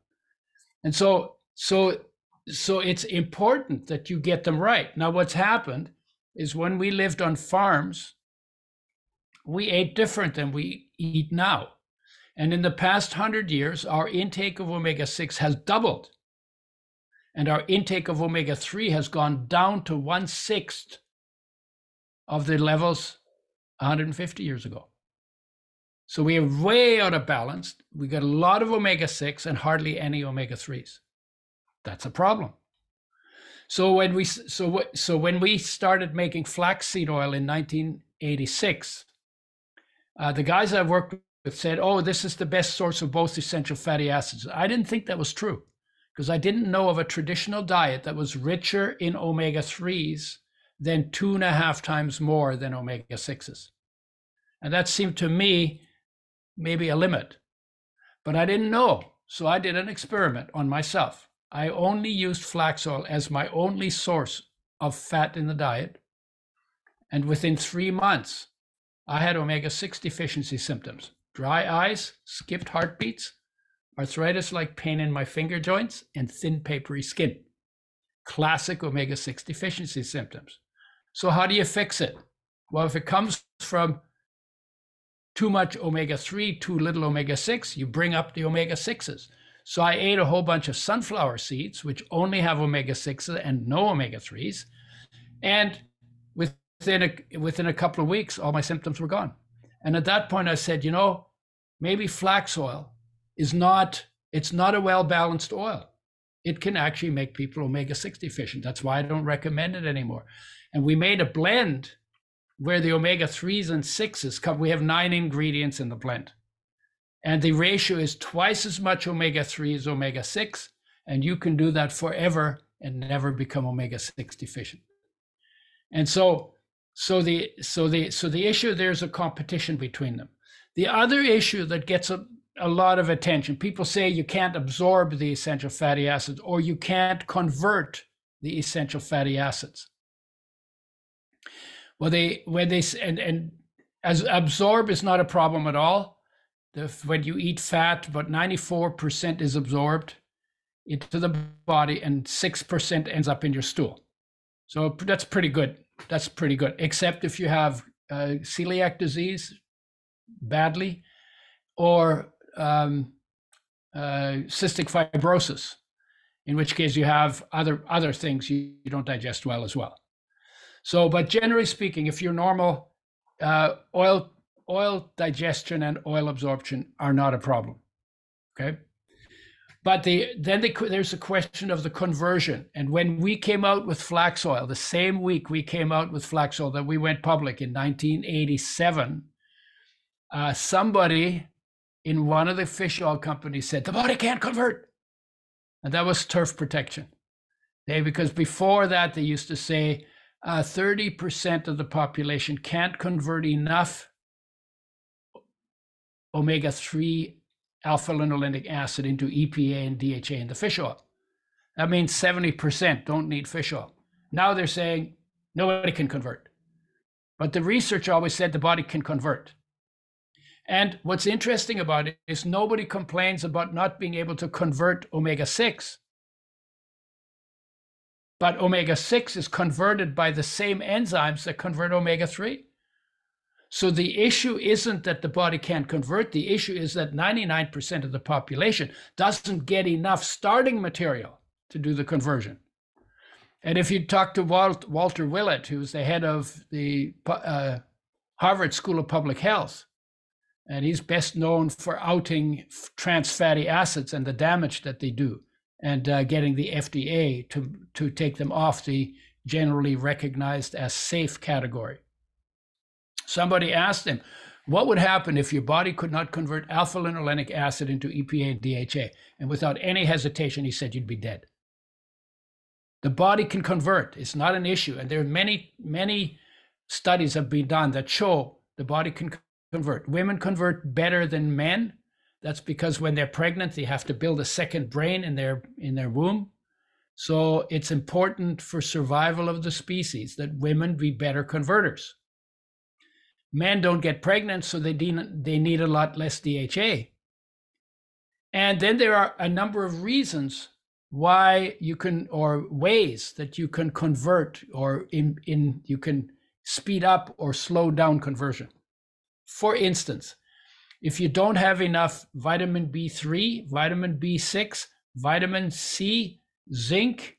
C: And so, so so it's important that you get them right. Now, what's happened is when we lived on farms, we ate different than we eat now. And in the past hundred years, our intake of omega 6 has doubled. And our intake of omega 3 has gone down to one sixth of the levels 150 years ago. So we are way out of balance. We got a lot of omega 6 and hardly any omega 3s. That's a problem. So when we so so when we started making flaxseed oil in 1986, uh, the guys I worked with said, "Oh, this is the best source of both essential fatty acids." I didn't think that was true because I didn't know of a traditional diet that was richer in omega 3s then two and a half times more than omega 6s. And that seemed to me maybe a limit, but I didn't know. So I did an experiment on myself. I only used flax oil as my only source of fat in the diet. And within three months, I had omega 6 deficiency symptoms dry eyes, skipped heartbeats, arthritis like pain in my finger joints, and thin, papery skin. Classic omega 6 deficiency symptoms. So, how do you fix it? Well, if it comes from too much omega 3, too little omega 6, you bring up the omega 6s. So, I ate a whole bunch of sunflower seeds, which only have omega 6s and no omega 3s. And within a, within a couple of weeks, all my symptoms were gone. And at that point, I said, you know, maybe flax oil is not, it's not a well balanced oil. It can actually make people omega 6 deficient. That's why I don't recommend it anymore. And we made a blend where the omega 3s and 6s come. We have nine ingredients in the blend. And the ratio is twice as much omega 3 as omega 6. And you can do that forever and never become omega 6 deficient. And so, so the so the so the issue there's a competition between them. The other issue that gets a, a lot of attention, people say you can't absorb the essential fatty acids or you can't convert the essential fatty acids. Well, they when they and and as absorb is not a problem at all. The, when you eat fat, about 94% is absorbed into the body and 6% ends up in your stool. So that's pretty good. That's pretty good, except if you have uh, celiac disease badly or um, uh, cystic fibrosis, in which case you have other other things you, you don't digest well as well. So, but generally speaking, if you're normal, uh, oil oil digestion and oil absorption are not a problem. Okay. But the then the, there's a question of the conversion. And when we came out with flax oil, the same week we came out with flax oil that we went public in 1987, uh, somebody in one of the fish oil companies said the body can't convert, and that was turf protection. They because before that they used to say uh, 30% of the population can't convert enough omega 3 alpha linolenic acid into EPA and DHA in the fish oil. That means 70% don't need fish oil. Now they're saying nobody can convert. But the research always said the body can convert. And what's interesting about it is nobody complains about not being able to convert omega 6 but omega 6 is converted by the same enzymes that convert omega 3. So the issue isn't that the body can't convert, the issue is that 99% of the population doesn't get enough starting material to do the conversion. And if you talk to Walt, Walter Willett, who's the head of the uh, Harvard School of Public Health, and he's best known for outing trans fatty acids and the damage that they do and uh, getting the FDA to, to take them off the generally recognized as safe category. Somebody asked him, what would happen if your body could not convert alpha linolenic acid into EPA and DHA? And without any hesitation, he said you'd be dead. The body can convert, it's not an issue. And there are many, many studies have been done that show the body can convert. Women convert better than men that's because when they're pregnant, they have to build a second brain in their in their womb. So it's important for survival of the species that women be better converters. Men don't get pregnant, so they they need a lot less DHA. And then there are a number of reasons why you can or ways that you can convert or in in you can speed up or slow down conversion. For instance, if you don't have enough vitamin B3, vitamin B6, vitamin C, zinc,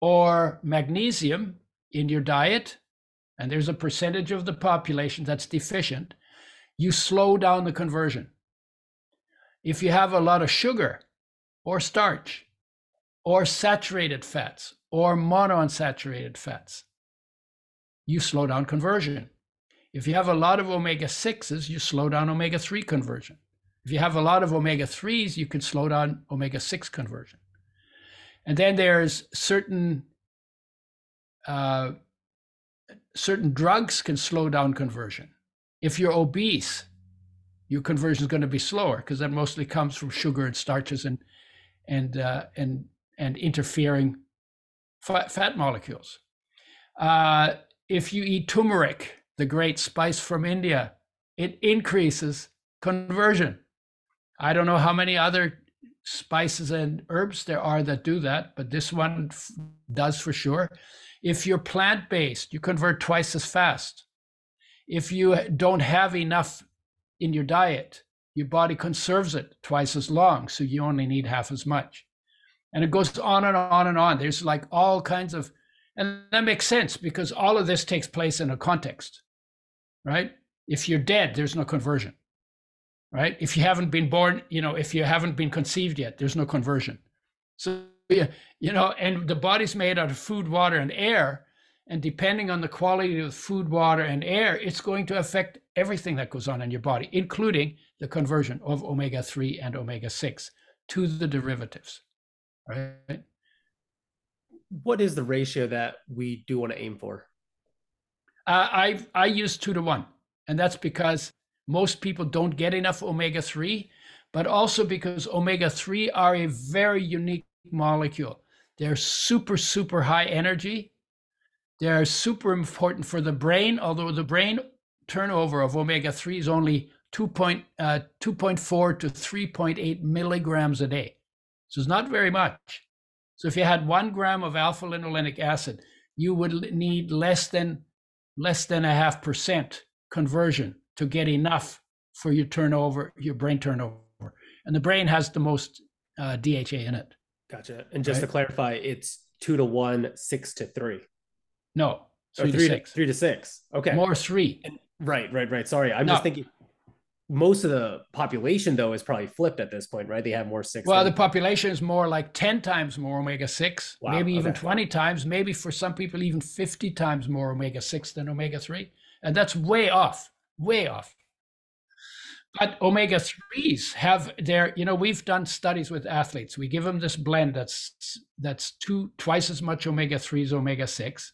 C: or magnesium in your diet, and there's a percentage of the population that's deficient, you slow down the conversion. If you have a lot of sugar or starch or saturated fats or monounsaturated fats, you slow down conversion. If you have a lot of omega 6s, you slow down omega 3 conversion. If you have a lot of omega 3s, you can slow down omega 6 conversion. And then there's certain uh, certain drugs can slow down conversion. If you're obese, your conversion is going to be slower because that mostly comes from sugar and starches and and uh, and and interfering fat, fat molecules. Uh, if you eat turmeric, the great spice from India, it increases conversion. I don't know how many other spices and herbs there are that do that, but this one f- does for sure. If you're plant based, you convert twice as fast. If you don't have enough in your diet, your body conserves it twice as long, so you only need half as much. And it goes on and on and on. There's like all kinds of, and that makes sense because all of this takes place in a context, right? If you're dead, there's no conversion, right? If you haven't been born, you know, if you haven't been conceived yet, there's no conversion. So, yeah, you know, and the body's made out of food, water, and air. And depending on the quality of food, water, and air, it's going to affect everything that goes on in your body, including the conversion of omega 3 and omega 6 to the derivatives, right?
A: What is the ratio that we do want to aim for?
C: Uh, I I use two to one, and that's because most people don't get enough omega three, but also because omega three are a very unique molecule. They're super super high energy. They're super important for the brain, although the brain turnover of omega three is only 2. Uh, 2.4 to 3.8 milligrams a day. So it's not very much. So if you had one gram of alpha linolenic acid, you would need less than less than a half percent conversion to get enough for your turnover, your brain turnover. And the brain has the most uh, DHA in it.
A: Gotcha. And just
C: Right.
A: to clarify, it's two to one, six to three.
C: No, three,
A: three
C: to six.
A: three to six. Okay.
C: More three.
A: Right, right, right. Sorry. I'm
C: No.
A: just thinking most of the population though is probably flipped at this point, right? They have more six.
C: Well, the population is more like 10 times more omega 6,
A: Wow,
C: maybe even
A: okay.
C: 20 times, maybe for some people, even 50 times more omega 6 than omega 3. And that's way off, way off. But omega 3s have their, you know, we've done studies with athletes. We give them this blend that's that's two twice as much omega 3s, omega 6,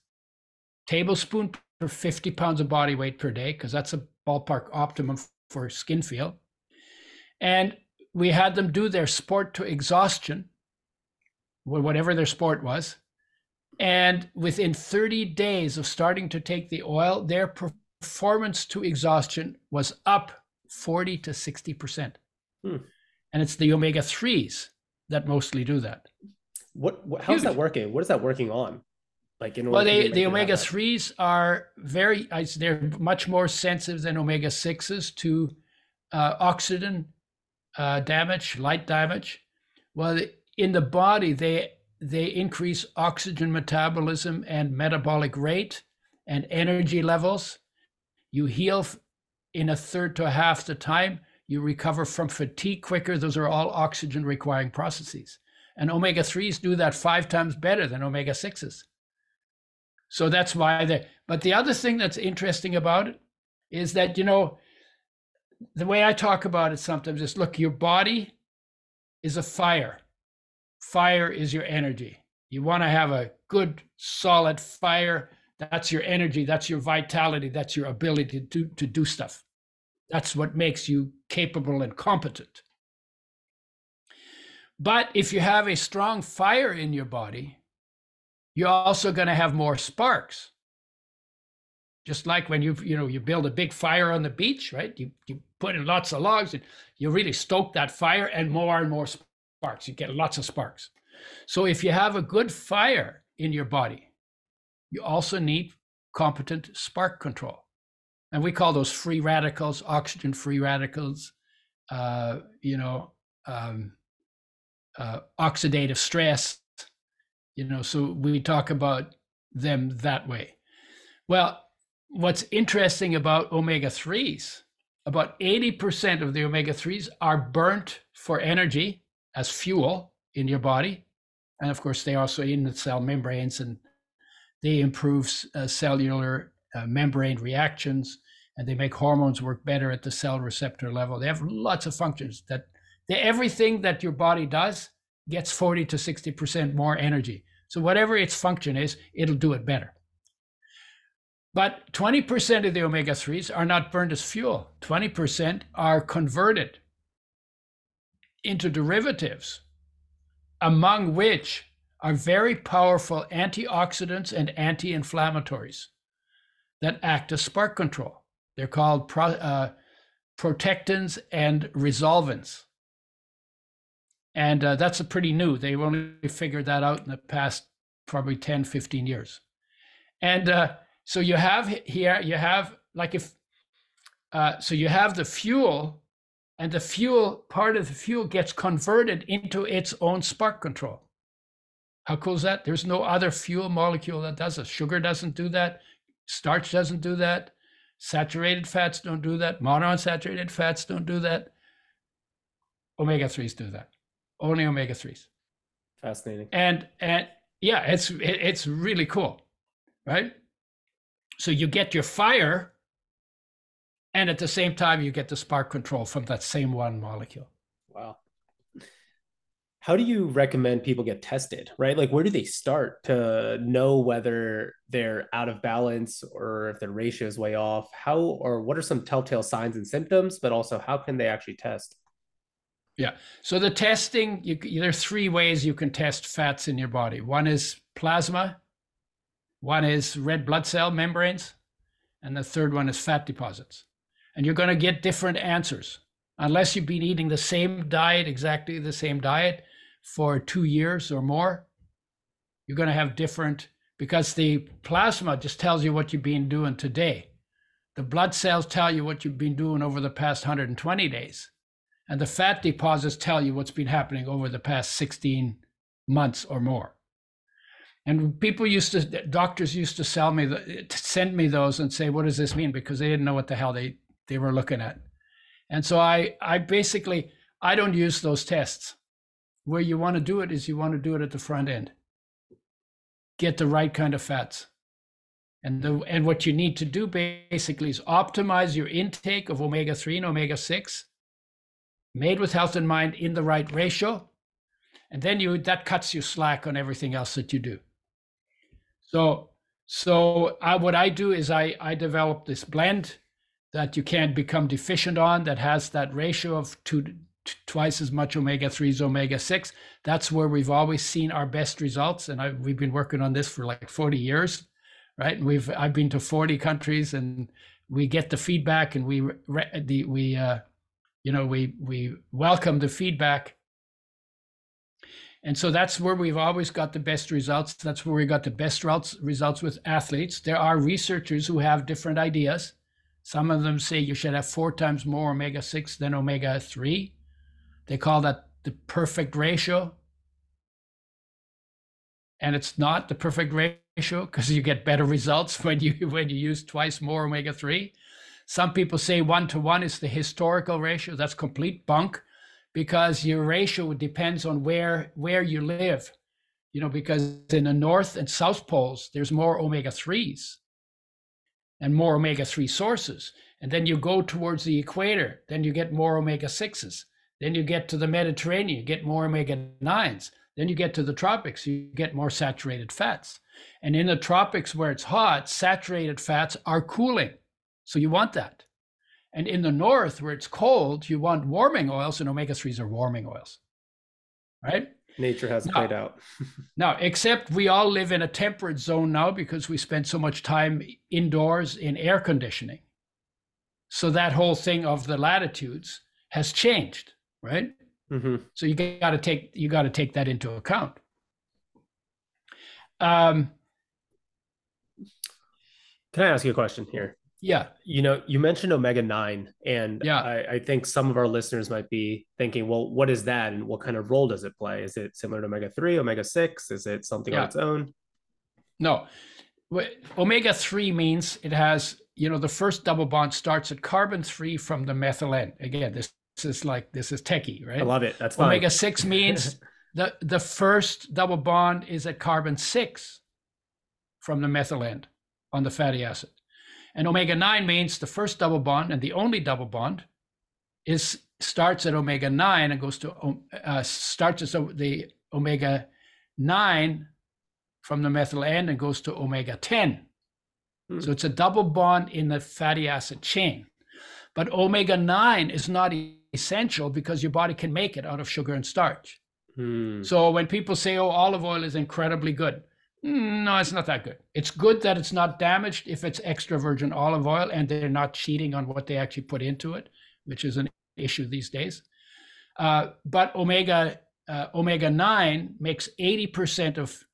C: tablespoon per 50 pounds of body weight per day, because that's a ballpark optimum for skin feel. And we had them do their sport to exhaustion, whatever their sport was. And within 30 days of starting to take the oil, their performance to exhaustion was up 40 to 60%.
A: Hmm.
C: And it's the omega 3s that mostly do that.
A: what, what how's that working? What is that working on? Like in
C: Well, they, the omega
A: happen?
C: threes are very, they're much more sensitive than omega sixes to uh, oxygen uh, damage, light damage. Well, in the body, they they increase oxygen metabolism and metabolic rate and energy levels. You heal in a third to a half the time. You recover from fatigue quicker. Those are all oxygen requiring processes. And omega 3s do that five times better than omega 6s. So that's why the but the other thing that's interesting about it is that you know the way I talk about it sometimes is look, your body is a fire. Fire is your energy. You want to have a good solid fire. That's your energy, that's your vitality, that's your ability to to do stuff. That's what makes you capable and competent. But if you have a strong fire in your body, you're also going to have more sparks. Just like when you you know you build a big fire on the beach, right? You you put in lots of logs and you really stoke that fire and more and more sparks. You get lots of sparks. So if you have a good fire in your body, you also need competent spark control. And we call those free radicals, oxygen free radicals, uh, you know, um, uh, oxidative stress, you know, so we talk about them that way. Well, what's interesting about omega 3s, about 80% of the omega 3s are burnt for energy as fuel in your body. And of course, they also in the cell membranes and they improve uh, cellular uh, membrane reactions and they make hormones work better at the cell receptor level. They have lots of functions that they, everything that your body does gets 40 to 60% more energy. So whatever its function is, it'll do it better. But 20% of the omega 3s are not burned as fuel. 20% are converted into derivatives, among which are very powerful antioxidants and anti inflammatories that act as spark control. They're called pro, uh, protectins and resolvins. And uh, that's a pretty new. They've only figured that out in the past probably 10, 15 years. And uh, so you have here, you have like if, uh, so you have the fuel and the fuel, part of the fuel gets converted into its own spark control. How cool is that? There's no other fuel molecule that does it. Sugar doesn't do that. Starch doesn't do that. Saturated fats don't do that. Monounsaturated fats don't do that. Omega 3s do that. Only omega 3s.
A: Fascinating.
C: And and yeah, it's it's really cool, right? So you get your fire, and at the same time you get the spark control from that same one molecule.
A: Wow. How do you recommend people get tested, right? Like, where do they start to know whether they're out of balance or if their ratio is way off? How or what are some telltale signs and symptoms, but also how can they actually test?
C: Yeah. So the testing, you, there are three ways you can test fats in your body. One is plasma, one is red blood cell membranes, and the third one is fat deposits. And you're going to get different answers. Unless you've been eating the same diet, exactly the same diet for two years or more, you're going to have different, because the plasma just tells you what you've been doing today. The blood cells tell you what you've been doing over the past 120 days and the fat deposits tell you what's been happening over the past 16 months or more. And people used to, doctors used to sell me, the, send me those and say, what does this mean? Because they didn't know what the hell they, they were looking at. And so I, I basically, I don't use those tests. Where you want to do it is you want to do it at the front end. Get the right kind of fats. And, the, and what you need to do basically is optimize your intake of omega 3 and omega 6 made with health in mind in the right ratio and then you that cuts you slack on everything else that you do. So so I, what i do is i i develop this blend that you can't become deficient on that has that ratio of two twice as much omega three 3s omega 6 that's where we've always seen our best results and I, we've been working on this for like 40 years right? And we've i've been to 40 countries and we get the feedback and we the we uh you know we we welcome the feedback. And so that's where we've always got the best results. That's where we got the best results with athletes. There are researchers who have different ideas. Some of them say you should have four times more omega-6 than omega-3 they call that the perfect ratio. And it's not the perfect ratio because you get better results when you when you use twice more omega-3 some people say one to one is the historical ratio. That's complete bunk because your ratio depends on where where you live. You know, because in the north and south poles, there's more omega 3s and more omega 3 sources. And then you go towards the equator, then you get more omega 6s. Then you get to the Mediterranean, you get more omega 9s. Then you get to the tropics, you get more saturated fats. And in the tropics where it's hot, saturated fats are cooling. So you want that. And in the north, where it's cold, you want warming oils, and omega 3s are warming oils. Right?
A: Nature has now, played out.
C: now, except we all live in a temperate zone now because we spend so much time indoors in air conditioning. So that whole thing of the latitudes has changed, right? Mm-hmm. So you got to take you got to take that into account. Um,
A: Can I ask you a question here?
C: Yeah.
A: You know, you mentioned omega 9, and yeah. I, I, think some of our listeners might be thinking, well, what is that? And what kind of role does it play? Is it similar to omega 3, omega 6? Is it something yeah. on its own?
C: No. Omega 3 means it has, you know, the first double bond starts at carbon 3 from the methyl end. Again, this, this is like, this is techie, right? I
A: love it. That's
C: fine. Omega 6 means the, the first double bond is at carbon 6 from the methyl end on the fatty acid. And omega 9 means the first double bond and the only double bond is starts at omega 9 and goes to uh, starts as the omega 9 from the methyl end and goes to omega 10. Hmm. So it's a double bond in the fatty acid chain. But omega 9 is not essential because your body can make it out of sugar and starch. Hmm. So when people say, oh, olive oil is incredibly good, no, it's not that good. It's good that it's not damaged if it's extra virgin olive oil and they're not cheating on what they actually put into it, which is an issue these days. Uh, but omega uh, omega 9 makes 80% of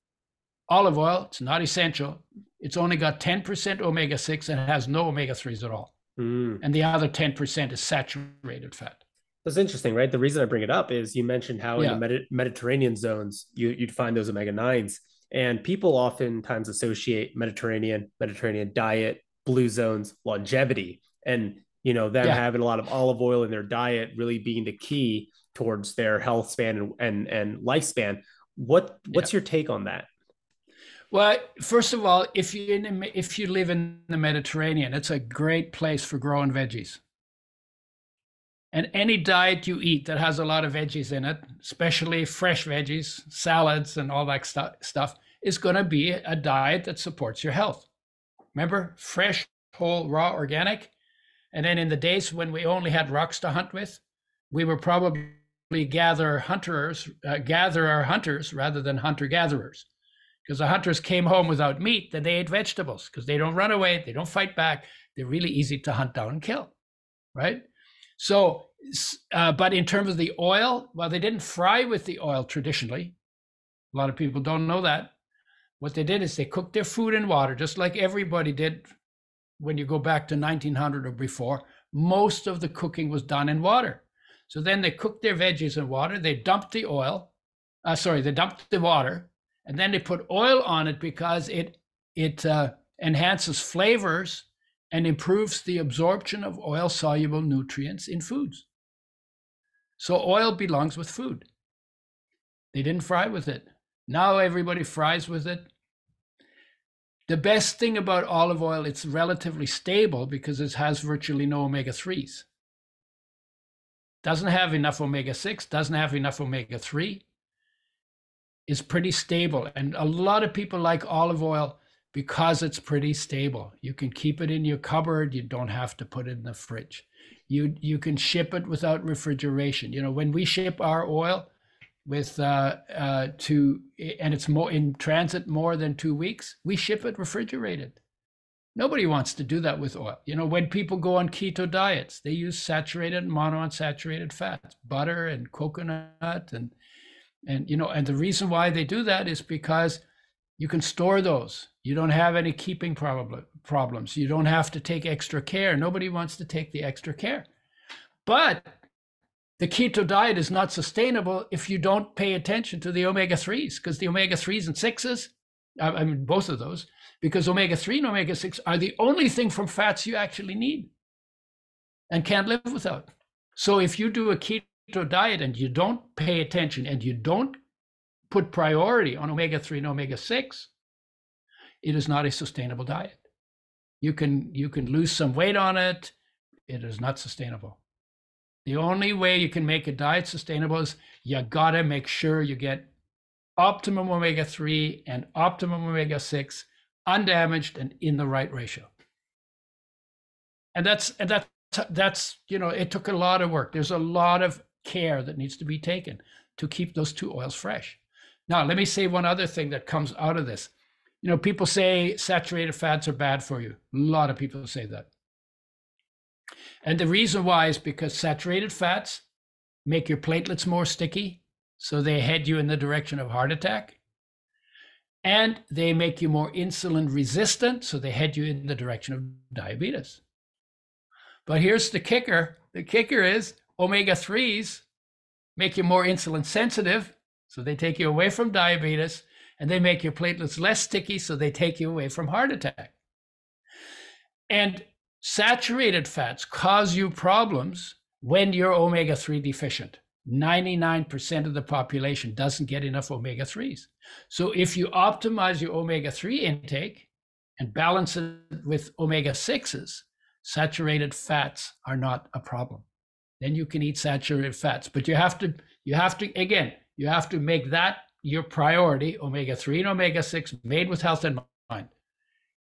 C: olive oil. It's not essential. It's only got 10% omega 6 and has no omega 3s at all. Mm. And the other 10% is saturated fat.
A: That's interesting, right? The reason I bring it up is you mentioned how yeah. in the Medi- Mediterranean zones you, would find those omega 9s. And people oftentimes associate Mediterranean, Mediterranean diet, blue zones, longevity. And you know them yeah. having a lot of olive oil in their diet really being the key towards their health span and and, and lifespan what what's yeah. your take on that
C: well first of all if you in, if you live in the mediterranean it's a great place for growing veggies and any diet you eat that has a lot of veggies in it especially fresh veggies salads and all that stu- stuff is going to be a diet that supports your health remember fresh whole raw organic and then in the days when we only had rocks to hunt with, we were probably gather hunters, uh, gather our hunters rather than hunter gatherers. Because the hunters came home without meat, then they ate vegetables because they don't run away, they don't fight back. They're really easy to hunt down and kill, right? So, uh, but in terms of the oil, well, they didn't fry with the oil traditionally. A lot of people don't know that. What they did is they cooked their food in water, just like everybody did when you go back to 1900 or before, most of the cooking was done in water. So then they cooked their veggies in water, they dumped the oil, uh, sorry, they dumped the water, and then they put oil on it because it it uh, enhances flavors and improves the absorption of oil soluble nutrients in foods. So oil belongs with food. They didn't fry with it. Now everybody fries with it. The best thing about olive oil, it's relatively stable because it has virtually no omega 3s. Doesn't have enough omega 6, doesn't have enough omega 3. Is pretty stable. And a lot of people like olive oil because it's pretty stable. You can keep it in your cupboard, you don't have to put it in the fridge. You you can ship it without refrigeration. You know, when we ship our oil, with uh, uh, to and it's more in transit more than two weeks, we ship it refrigerated. Nobody wants to do that with oil. You know, when people go on keto diets, they use saturated and monounsaturated fats, butter and coconut, and and you know, and the reason why they do that is because you can store those. You don't have any keeping problem, problems. You don't have to take extra care. Nobody wants to take the extra care. But the keto diet is not sustainable if you don't pay attention to the omega 3s because the omega 3s and 6s i mean both of those because omega 3 and omega 6 are the only thing from fats you actually need and can't live without so if you do a keto diet and you don't pay attention and you don't put priority on omega 3 and omega 6 it is not a sustainable diet you can you can lose some weight on it it is not sustainable the only way you can make a diet sustainable is you gotta make sure you get optimum omega 3 and optimum omega 6 undamaged and in the right ratio. And that's and that's that's you know it took a lot of work. There's a lot of care that needs to be taken to keep those two oils fresh. Now, let me say one other thing that comes out of this. You know, people say saturated fats are bad for you. A lot of people say that. And the reason why is because saturated fats make your platelets more sticky, so they head you in the direction of heart attack. And they make you more insulin resistant, so they head you in the direction of diabetes. But here's the kicker the kicker is omega 3s make you more insulin sensitive, so they take you away from diabetes, and they make your platelets less sticky, so they take you away from heart attack. And Saturated fats cause you problems when you're omega 3 deficient. 99% of the population doesn't get enough omega 3s. So if you optimize your omega 3 intake and balance it with omega 6s, saturated fats are not a problem. Then you can eat saturated fats, but you have to you have to again, you have to make that your priority, omega 3 and omega 6 made with health in mind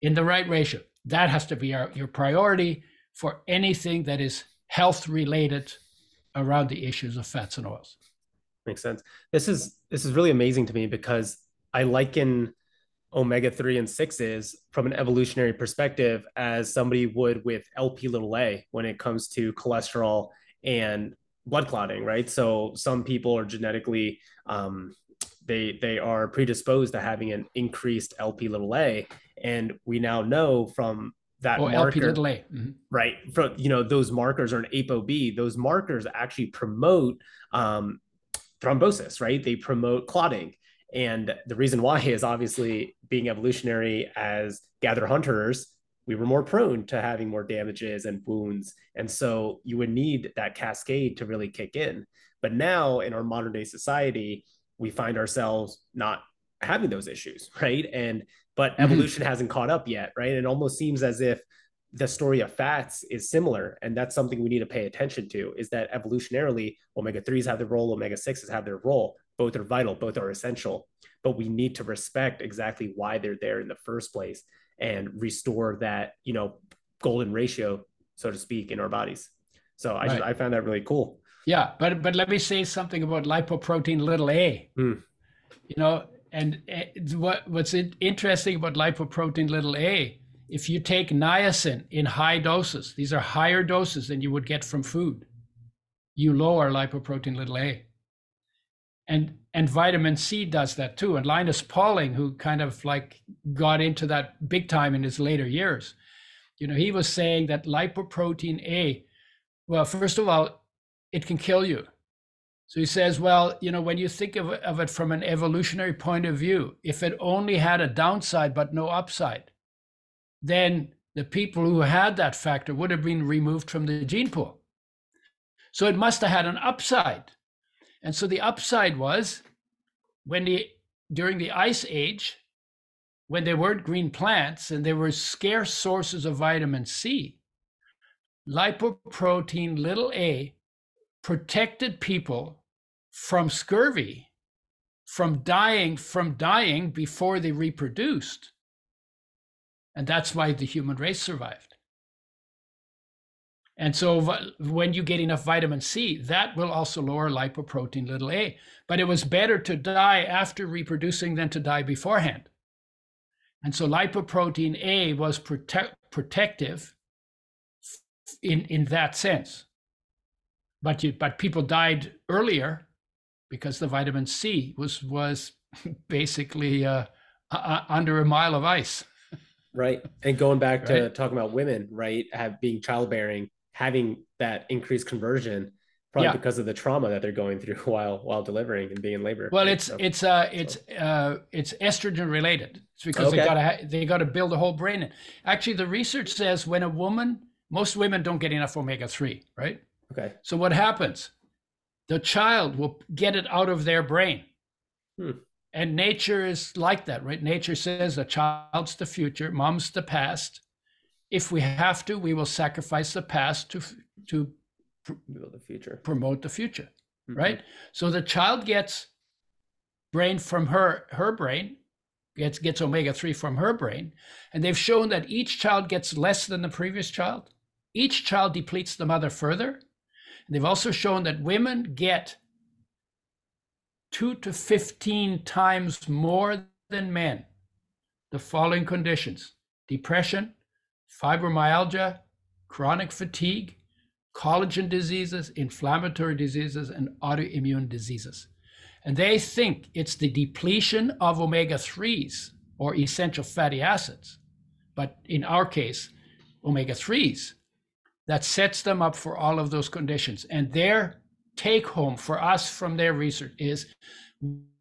C: in the right ratio that has to be our, your priority for anything that is health related around the issues of fats and oils.
A: Makes sense. This is this is really amazing to me because I liken omega 3 and 6s from an evolutionary perspective as somebody would with LP little a when it comes to cholesterol and blood clotting, right? So some people are genetically um, they they are predisposed to having an increased LP little a, and we now know from that
C: oh,
A: marker,
C: LP little a, mm-hmm.
A: right? From you know those markers are an ApoB. Those markers actually promote um, thrombosis, right? They promote clotting, and the reason why is obviously being evolutionary as gather hunters we were more prone to having more damages and wounds. And so you would need that cascade to really kick in. But now in our modern day society, we find ourselves not having those issues, right? And but mm-hmm. evolution hasn't caught up yet, right? It almost seems as if the story of fats is similar and that's something we need to pay attention to is that evolutionarily omega 3s have their role omega 6s have their role both are vital both are essential but we need to respect exactly why they're there in the first place and restore that you know golden ratio so to speak in our bodies so i right. just, i found that really cool
C: yeah but but let me say something about lipoprotein little a mm. you know and uh, what what's interesting about lipoprotein little a if you take niacin in high doses these are higher doses than you would get from food you lower lipoprotein little a and and vitamin C does that too. And Linus Pauling, who kind of like got into that big time in his later years, you know, he was saying that lipoprotein A, well, first of all, it can kill you. So he says, well, you know, when you think of, of it from an evolutionary point of view, if it only had a downside but no upside, then the people who had that factor would have been removed from the gene pool. So it must have had an upside. And so the upside was when the during the ice age, when there weren't green plants and there were scarce sources of vitamin C, lipoprotein little a protected people from scurvy, from dying, from dying before they reproduced. And that's why the human race survived. And so when you get enough vitamin C, that will also lower lipoprotein little a. But it was better to die after reproducing than to die beforehand. And so lipoprotein A was protect, protective in, in that sense. But, you, but people died earlier because the vitamin C was, was basically uh, uh, under a mile of ice.
A: Right. And going back to right? talking about women, right, have being childbearing, having that increased conversion probably yeah. because of the trauma that they're going through while while delivering and being in labor.
C: Well, it's so, it's uh it's uh it's estrogen related. It's because okay. they gotta ha- they gotta build a whole brain. In. Actually, the research says when a woman, most women don't get enough omega three, right?
A: Okay.
C: So what happens? The child will get it out of their brain. Hmm. And nature is like that, right? Nature says the child's the future, mom's the past if we have to, we will sacrifice the past to to
A: build the future,
C: promote the future, mm-hmm. right? So the child gets brain from her her brain, gets gets omega three from her brain, and they've shown that each child gets less than the previous child. Each child depletes the mother further. They've also shown that women get two to fifteen times more than men. The following conditions: depression fibromyalgia, chronic fatigue, collagen diseases, inflammatory diseases, and autoimmune diseases. And they think it's the depletion of omega 3s or essential fatty acids, but in our case, omega 3s, that sets them up for all of those conditions. And their take home for us from their research is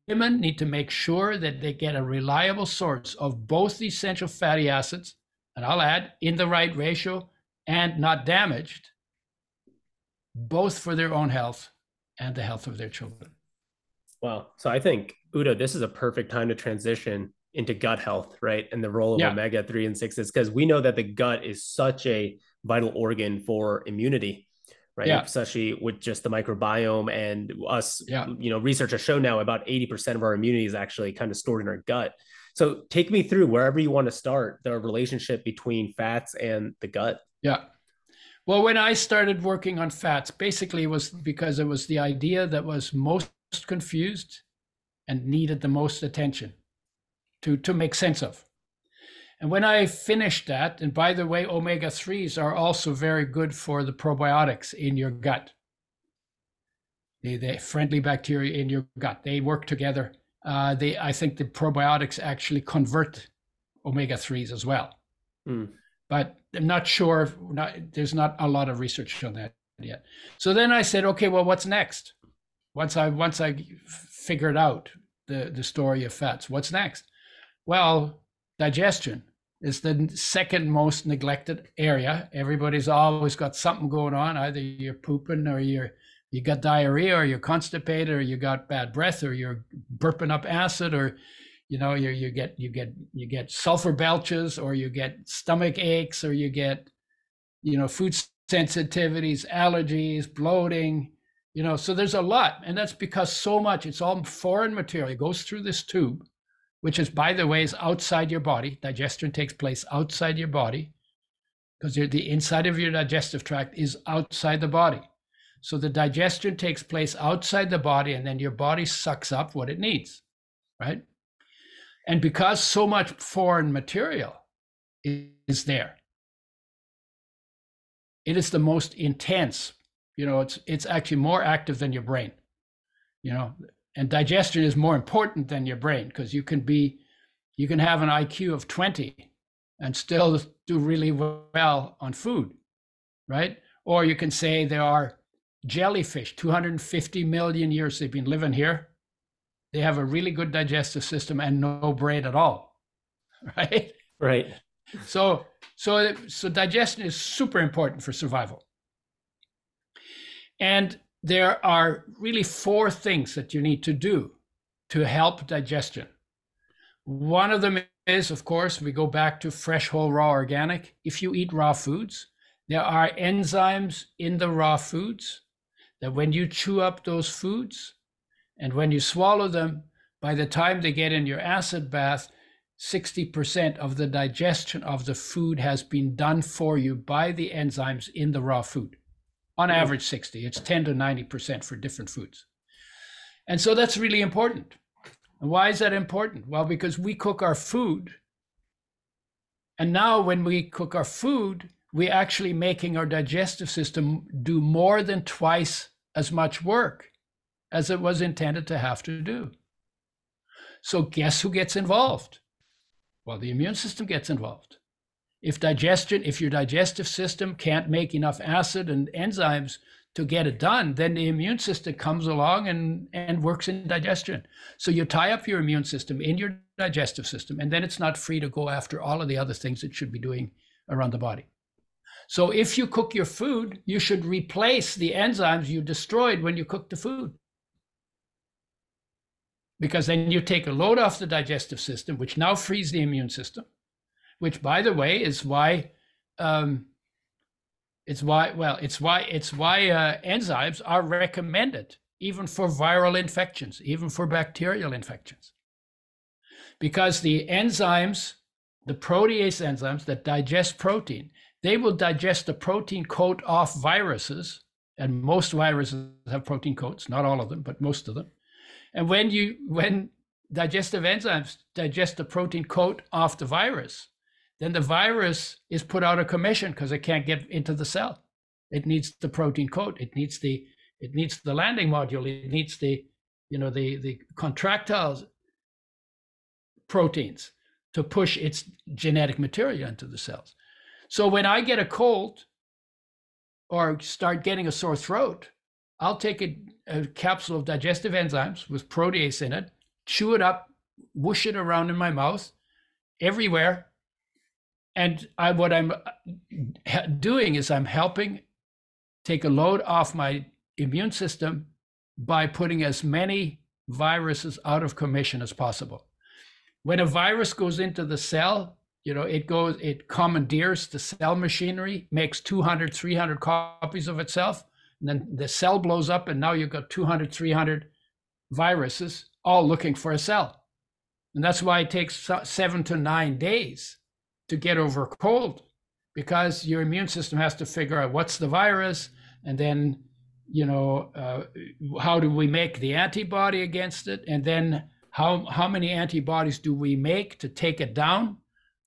C: women need to make sure that they get a reliable source of both the essential fatty acids and I'll add in the right ratio and not damaged, both for their own health and the health of their children.
A: Well, so I think Udo, this is a perfect time to transition into gut health, right? And the role of yeah. omega 3 and 6 is because we know that the gut is such a vital organ for immunity, right? Yeah. Especially with just the microbiome and us, yeah. you know, research has shown now about 80% of our immunity is actually kind of stored in our gut. So take me through wherever you want to start the relationship between fats and the gut.
C: Yeah. Well, when I started working on fats, basically it was because it was the idea that was most confused and needed the most attention to, to make sense of. And when I finished that, and by the way, omega 3s are also very good for the probiotics in your gut. the, the friendly bacteria in your gut. They work together. Uh, they, I think the probiotics actually convert omega 3s as well.
A: Mm.
C: But I'm not sure, not, there's not a lot of research on that yet. So then I said, okay, well, what's next? Once I once I figured out the, the story of fats, what's next? Well, digestion is the second most neglected area. Everybody's always got something going on. Either you're pooping or you're you got diarrhea or you're constipated or you got bad breath or you're burping up acid or you know you you get you get you get sulfur belches or you get stomach aches or you get you know food sensitivities allergies bloating you know so there's a lot and that's because so much it's all foreign material it goes through this tube which is by the way is outside your body. Digestion takes place outside your body because the inside of your digestive tract is outside the body. So the digestion takes place outside the body and then your body sucks up what it needs right? And because so much foreign material is there it is the most intense you know it's it's actually more active than your brain you know and digestion is more important than your brain because you can be you can have an iq of 20 and still do really well on food right? Or you can say there are jellyfish 250 million years they've been living here. They have a really good digestive system and no brain at all right?
A: Right.
C: So so so digestion is super important for survival. And there are really four things that you need to do to help digestion. One of them is, of course, we go back to fresh, whole, raw, organic. If you eat raw foods, there are enzymes in the raw foods that when you chew up those foods and when you swallow them, by the time they get in your acid bath, 60% of the digestion of the food has been done for you by the enzymes in the raw food on average 60 it's 10 to 90% for different foods. And so that's really important. And why is that important? Well because we cook our food and now when we cook our food we're actually making our digestive system do more than twice as much work as it was intended to have to do. So guess who gets involved? Well the immune system gets involved if digestion, if your digestive system can't make enough acid and enzymes to get it done, then the immune system comes along and, and works in digestion. So you tie up your immune system in your digestive system, and then it's not free to go after all of the other things it should be doing around the body. So if you cook your food, you should replace the enzymes you destroyed when you cooked the food. Because then you take a load off the digestive system, which now frees the immune system which by the way is why um, it's why well it's why it's why uh, enzymes are recommended even for viral infections even for bacterial infections. Because the enzymes the protease enzymes that digest protein they will digest the protein coat off viruses and most viruses have protein coats not all of them but most of them. And when you when digestive enzymes digest the protein coat off the virus then the virus is put out of commission because it can't get into the cell. It needs the protein coat. It needs the it needs the landing module. It needs the you know the the contractile proteins to push its genetic material into the cells. So when I get a cold or start getting a sore throat, I'll take a, a capsule of digestive enzymes with protease in it, chew it up, whoosh it around in my mouth everywhere and I, what I'm uh, doing is I'm helping take a load off my immune system by putting as many viruses out of commission as possible. When a virus goes into the cell, you know, it goes, it commandeers the cell machinery, makes 200, 300 copies of itself, and then the cell blows up, and now you've got 200, 300 viruses all looking for a cell. And that's why it takes seven to nine days to get over a cold because your immune system has to figure out what's the virus and then you know uh, how do we make the antibody against it and then how how many antibodies do we make to take it down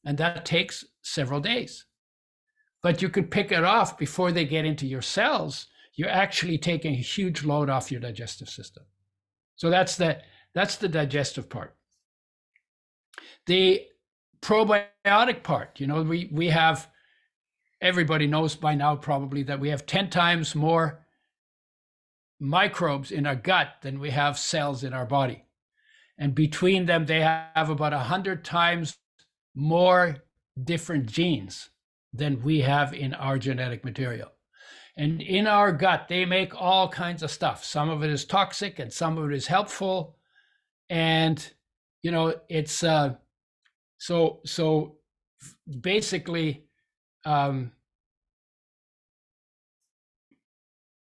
C: and that takes several days but you can pick it off before they get into your cells you're actually taking a huge load off your digestive system. So that's the that's the digestive part. The probiotic part, you know, we we have everybody knows by now probably that we have 10 times more microbes in our gut than we have cells in our body. And between them, they have about 100 times more different genes than we have in our genetic material. And in our gut, they make all kinds of stuff. Some of it is toxic and some of it is helpful. And, you know, it's uh, so, so basically, um,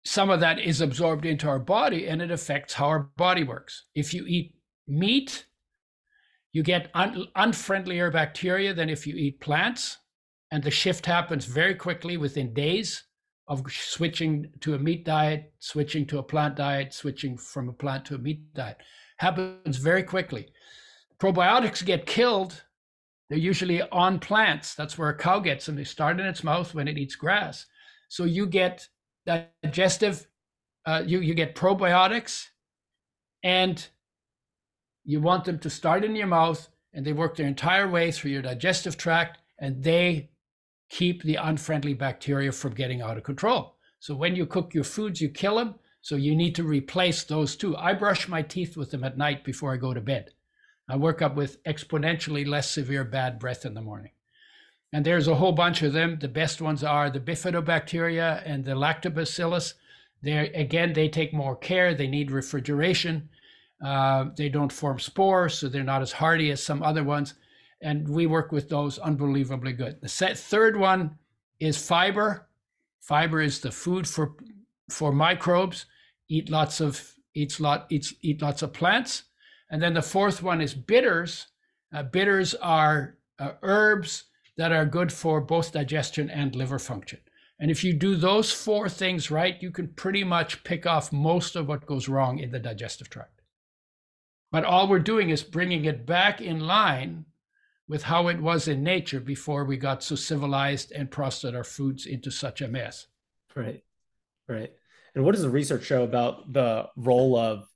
C: some of that is absorbed into our body and it affects how our body works. If you eat meat, you get un- unfriendlier bacteria than if you eat plants. And the shift happens very quickly within days of switching to a meat diet, switching to a plant diet, switching from a plant to a meat diet. Happens very quickly. Probiotics get killed. They're usually on plants. That's where a cow gets them. They start in its mouth when it eats grass. So you get digestive, uh, you, you get probiotics and you want them to start in your mouth and they work their entire way through your digestive tract and they keep the unfriendly bacteria from getting out of control. So when you cook your foods, you kill them. So you need to replace those too. I brush my teeth with them at night before I go to bed. I work up with exponentially less severe bad breath in the morning. And there's a whole bunch of them. The best ones are the bifidobacteria and the lactobacillus. They again, they take more care. They need refrigeration. Uh, they don't form spores, so they're not as hardy as some other ones. And we work with those unbelievably good. The set, third one is fiber. Fiber is the food for for microbes. Eat lots of eats lot eats eat lots of plants. And then the fourth one is bitters. Uh, bitters are uh, herbs that are good for both digestion and liver function. And if you do those four things right, you can pretty much pick off most of what goes wrong in the digestive tract. But all we're doing is bringing it back in line with how it was in nature before we got so civilized and processed our foods into such a mess.
A: Right, right. And what does the research show about the role of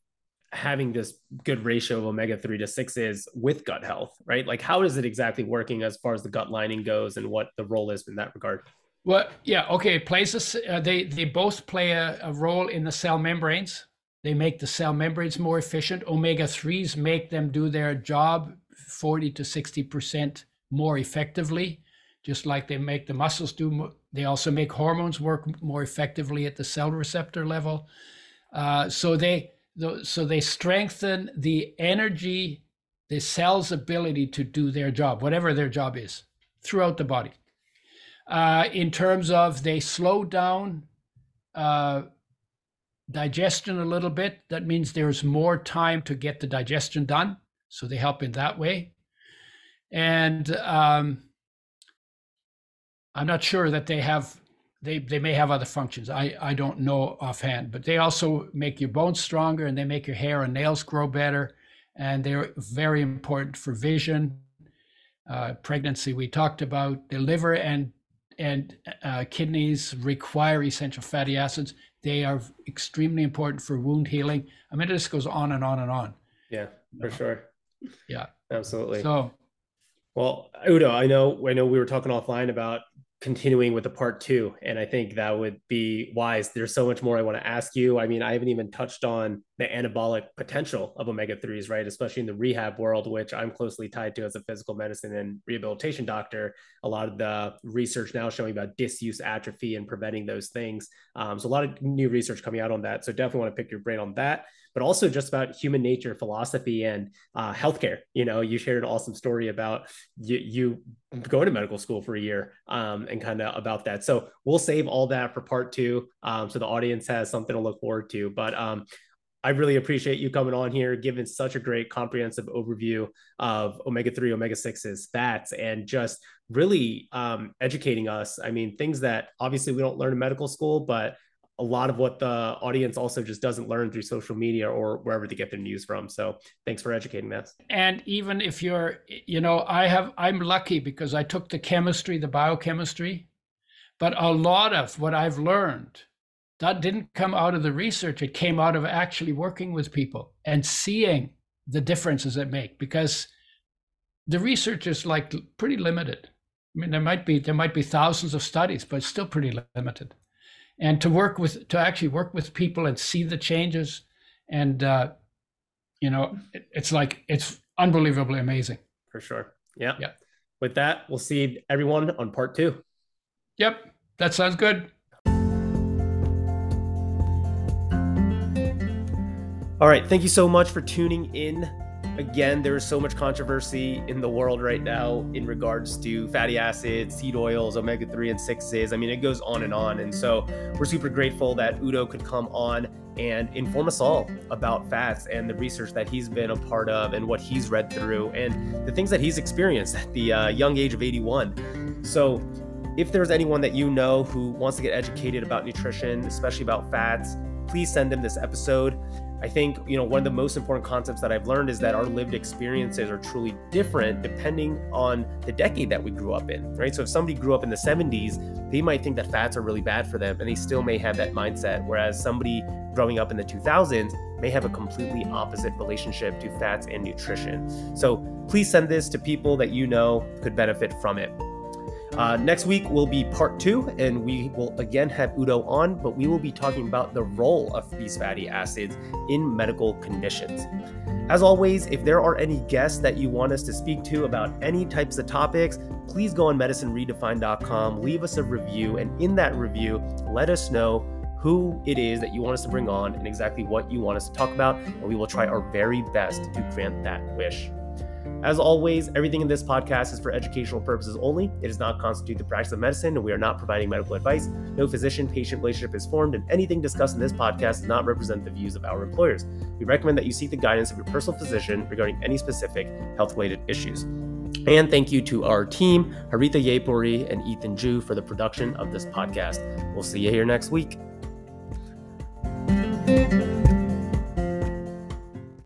A: having this good ratio of omega 3 to 6 is with gut health, right? Like, how is it exactly working as far as the gut lining goes and what the role is in that regard?
C: Well, yeah, okay. Places uh, they they both play a, a role in the cell membranes. They make the cell membranes more efficient. Omega 3s make them do their job 40 to 60% more effectively, just like they make the muscles do. They also make hormones work more effectively at the cell receptor level. Uh, so they so they strengthen the energy, the cell's ability to do their job, whatever their job is, throughout the body. Uh, in terms of they slow down uh, digestion a little bit. That means there's more time to get the digestion done. So they help in that way. And um, I'm not sure that they have, they, they may have other functions. I, I don't know offhand, but they also make your bones stronger and they make your hair and nails grow better. And they're very important for vision. Uh, pregnancy, we talked about the liver and and uh, kidneys require essential fatty acids. They are extremely important for wound healing. I mean, this goes on and on and on.
A: Yeah, for sure.
C: Yeah,
A: absolutely.
C: So,
A: well, Udo, I know, I know we were talking offline about continuing with the part two. And I think that would be wise. There's so much more I want to ask you. I mean, I haven't even touched on the anabolic potential of omega 3s, right? Especially in the rehab world, which I'm closely tied to as a physical medicine and rehabilitation doctor. A lot of the research now showing about disuse atrophy and preventing those things. Um, so, a lot of new research coming out on that. So, definitely want to pick your brain on that but also just about human nature, philosophy, and uh, healthcare. You know, you shared an awesome story about you, you going to medical school for a year um, and kind of about that. So we'll save all that for part two, um, so the audience has something to look forward to. But um, I really appreciate you coming on here, giving such a great comprehensive overview of omega 3, omega 6s, fats, and just really um, educating us. I mean, things that obviously we don't learn in medical school, but a lot of what the audience also just doesn't learn through social media or wherever they get their news from. So thanks for educating us.
C: And even if you're, you know, I have, I'm lucky because I took the chemistry, the biochemistry, but a lot of what I've learned that didn't come out of the research. It came out of actually working with people and seeing the differences it make because the research is like pretty limited. I mean, there might be there might be thousands of studies, but it's still pretty limited. And to work with to actually work with people and see the changes, and uh, you know, it, it's like it's unbelievably amazing.
A: For sure. Yeah.
C: Yeah.
A: With that, we'll see everyone on part two.
C: Yep, that sounds good.
A: All right. Thank you so much for tuning in. Again, there is so much controversy in the world right now in regards to fatty acids, seed oils, omega 3 and 6s. I mean, it goes on and on. And so we're super grateful that Udo could come on and inform us all about fats and the research that he's been a part of and what he's read through and the things that he's experienced at the uh, young age of 81. So, if there's anyone that you know who wants to get educated about nutrition, especially about fats, please send them this episode. I think, you know, one of the most important concepts that I've learned is that our lived experiences are truly different depending on the decade that we grew up in, right? So if somebody grew up in the 70s, they might think that fats are really bad for them and they still may have that mindset. Whereas somebody growing up in the 2000s may have a completely opposite relationship to fats and nutrition. So please send this to people that you know could benefit from it. Uh, next week will be part two, and we will again have Udo on, but we will be talking about the role of these fatty acids in medical conditions. As always, if there are any guests that you want us to speak to about any types of topics, please go on medicineredefined.com, leave us a review, and in that review, let us know who it is that you want us to bring on and exactly what you want us to talk about, and we will try our very best to grant that wish. As always, everything in this podcast is for educational purposes only. It does not constitute the practice of medicine, and we are not providing medical advice. No physician patient relationship is formed, and anything discussed in this podcast does not represent the views of our employers. We recommend that you seek the guidance of your personal physician regarding any specific health related issues. And thank you to our team, Haritha Yepuri and Ethan Ju, for the production of this podcast. We'll see you here next week.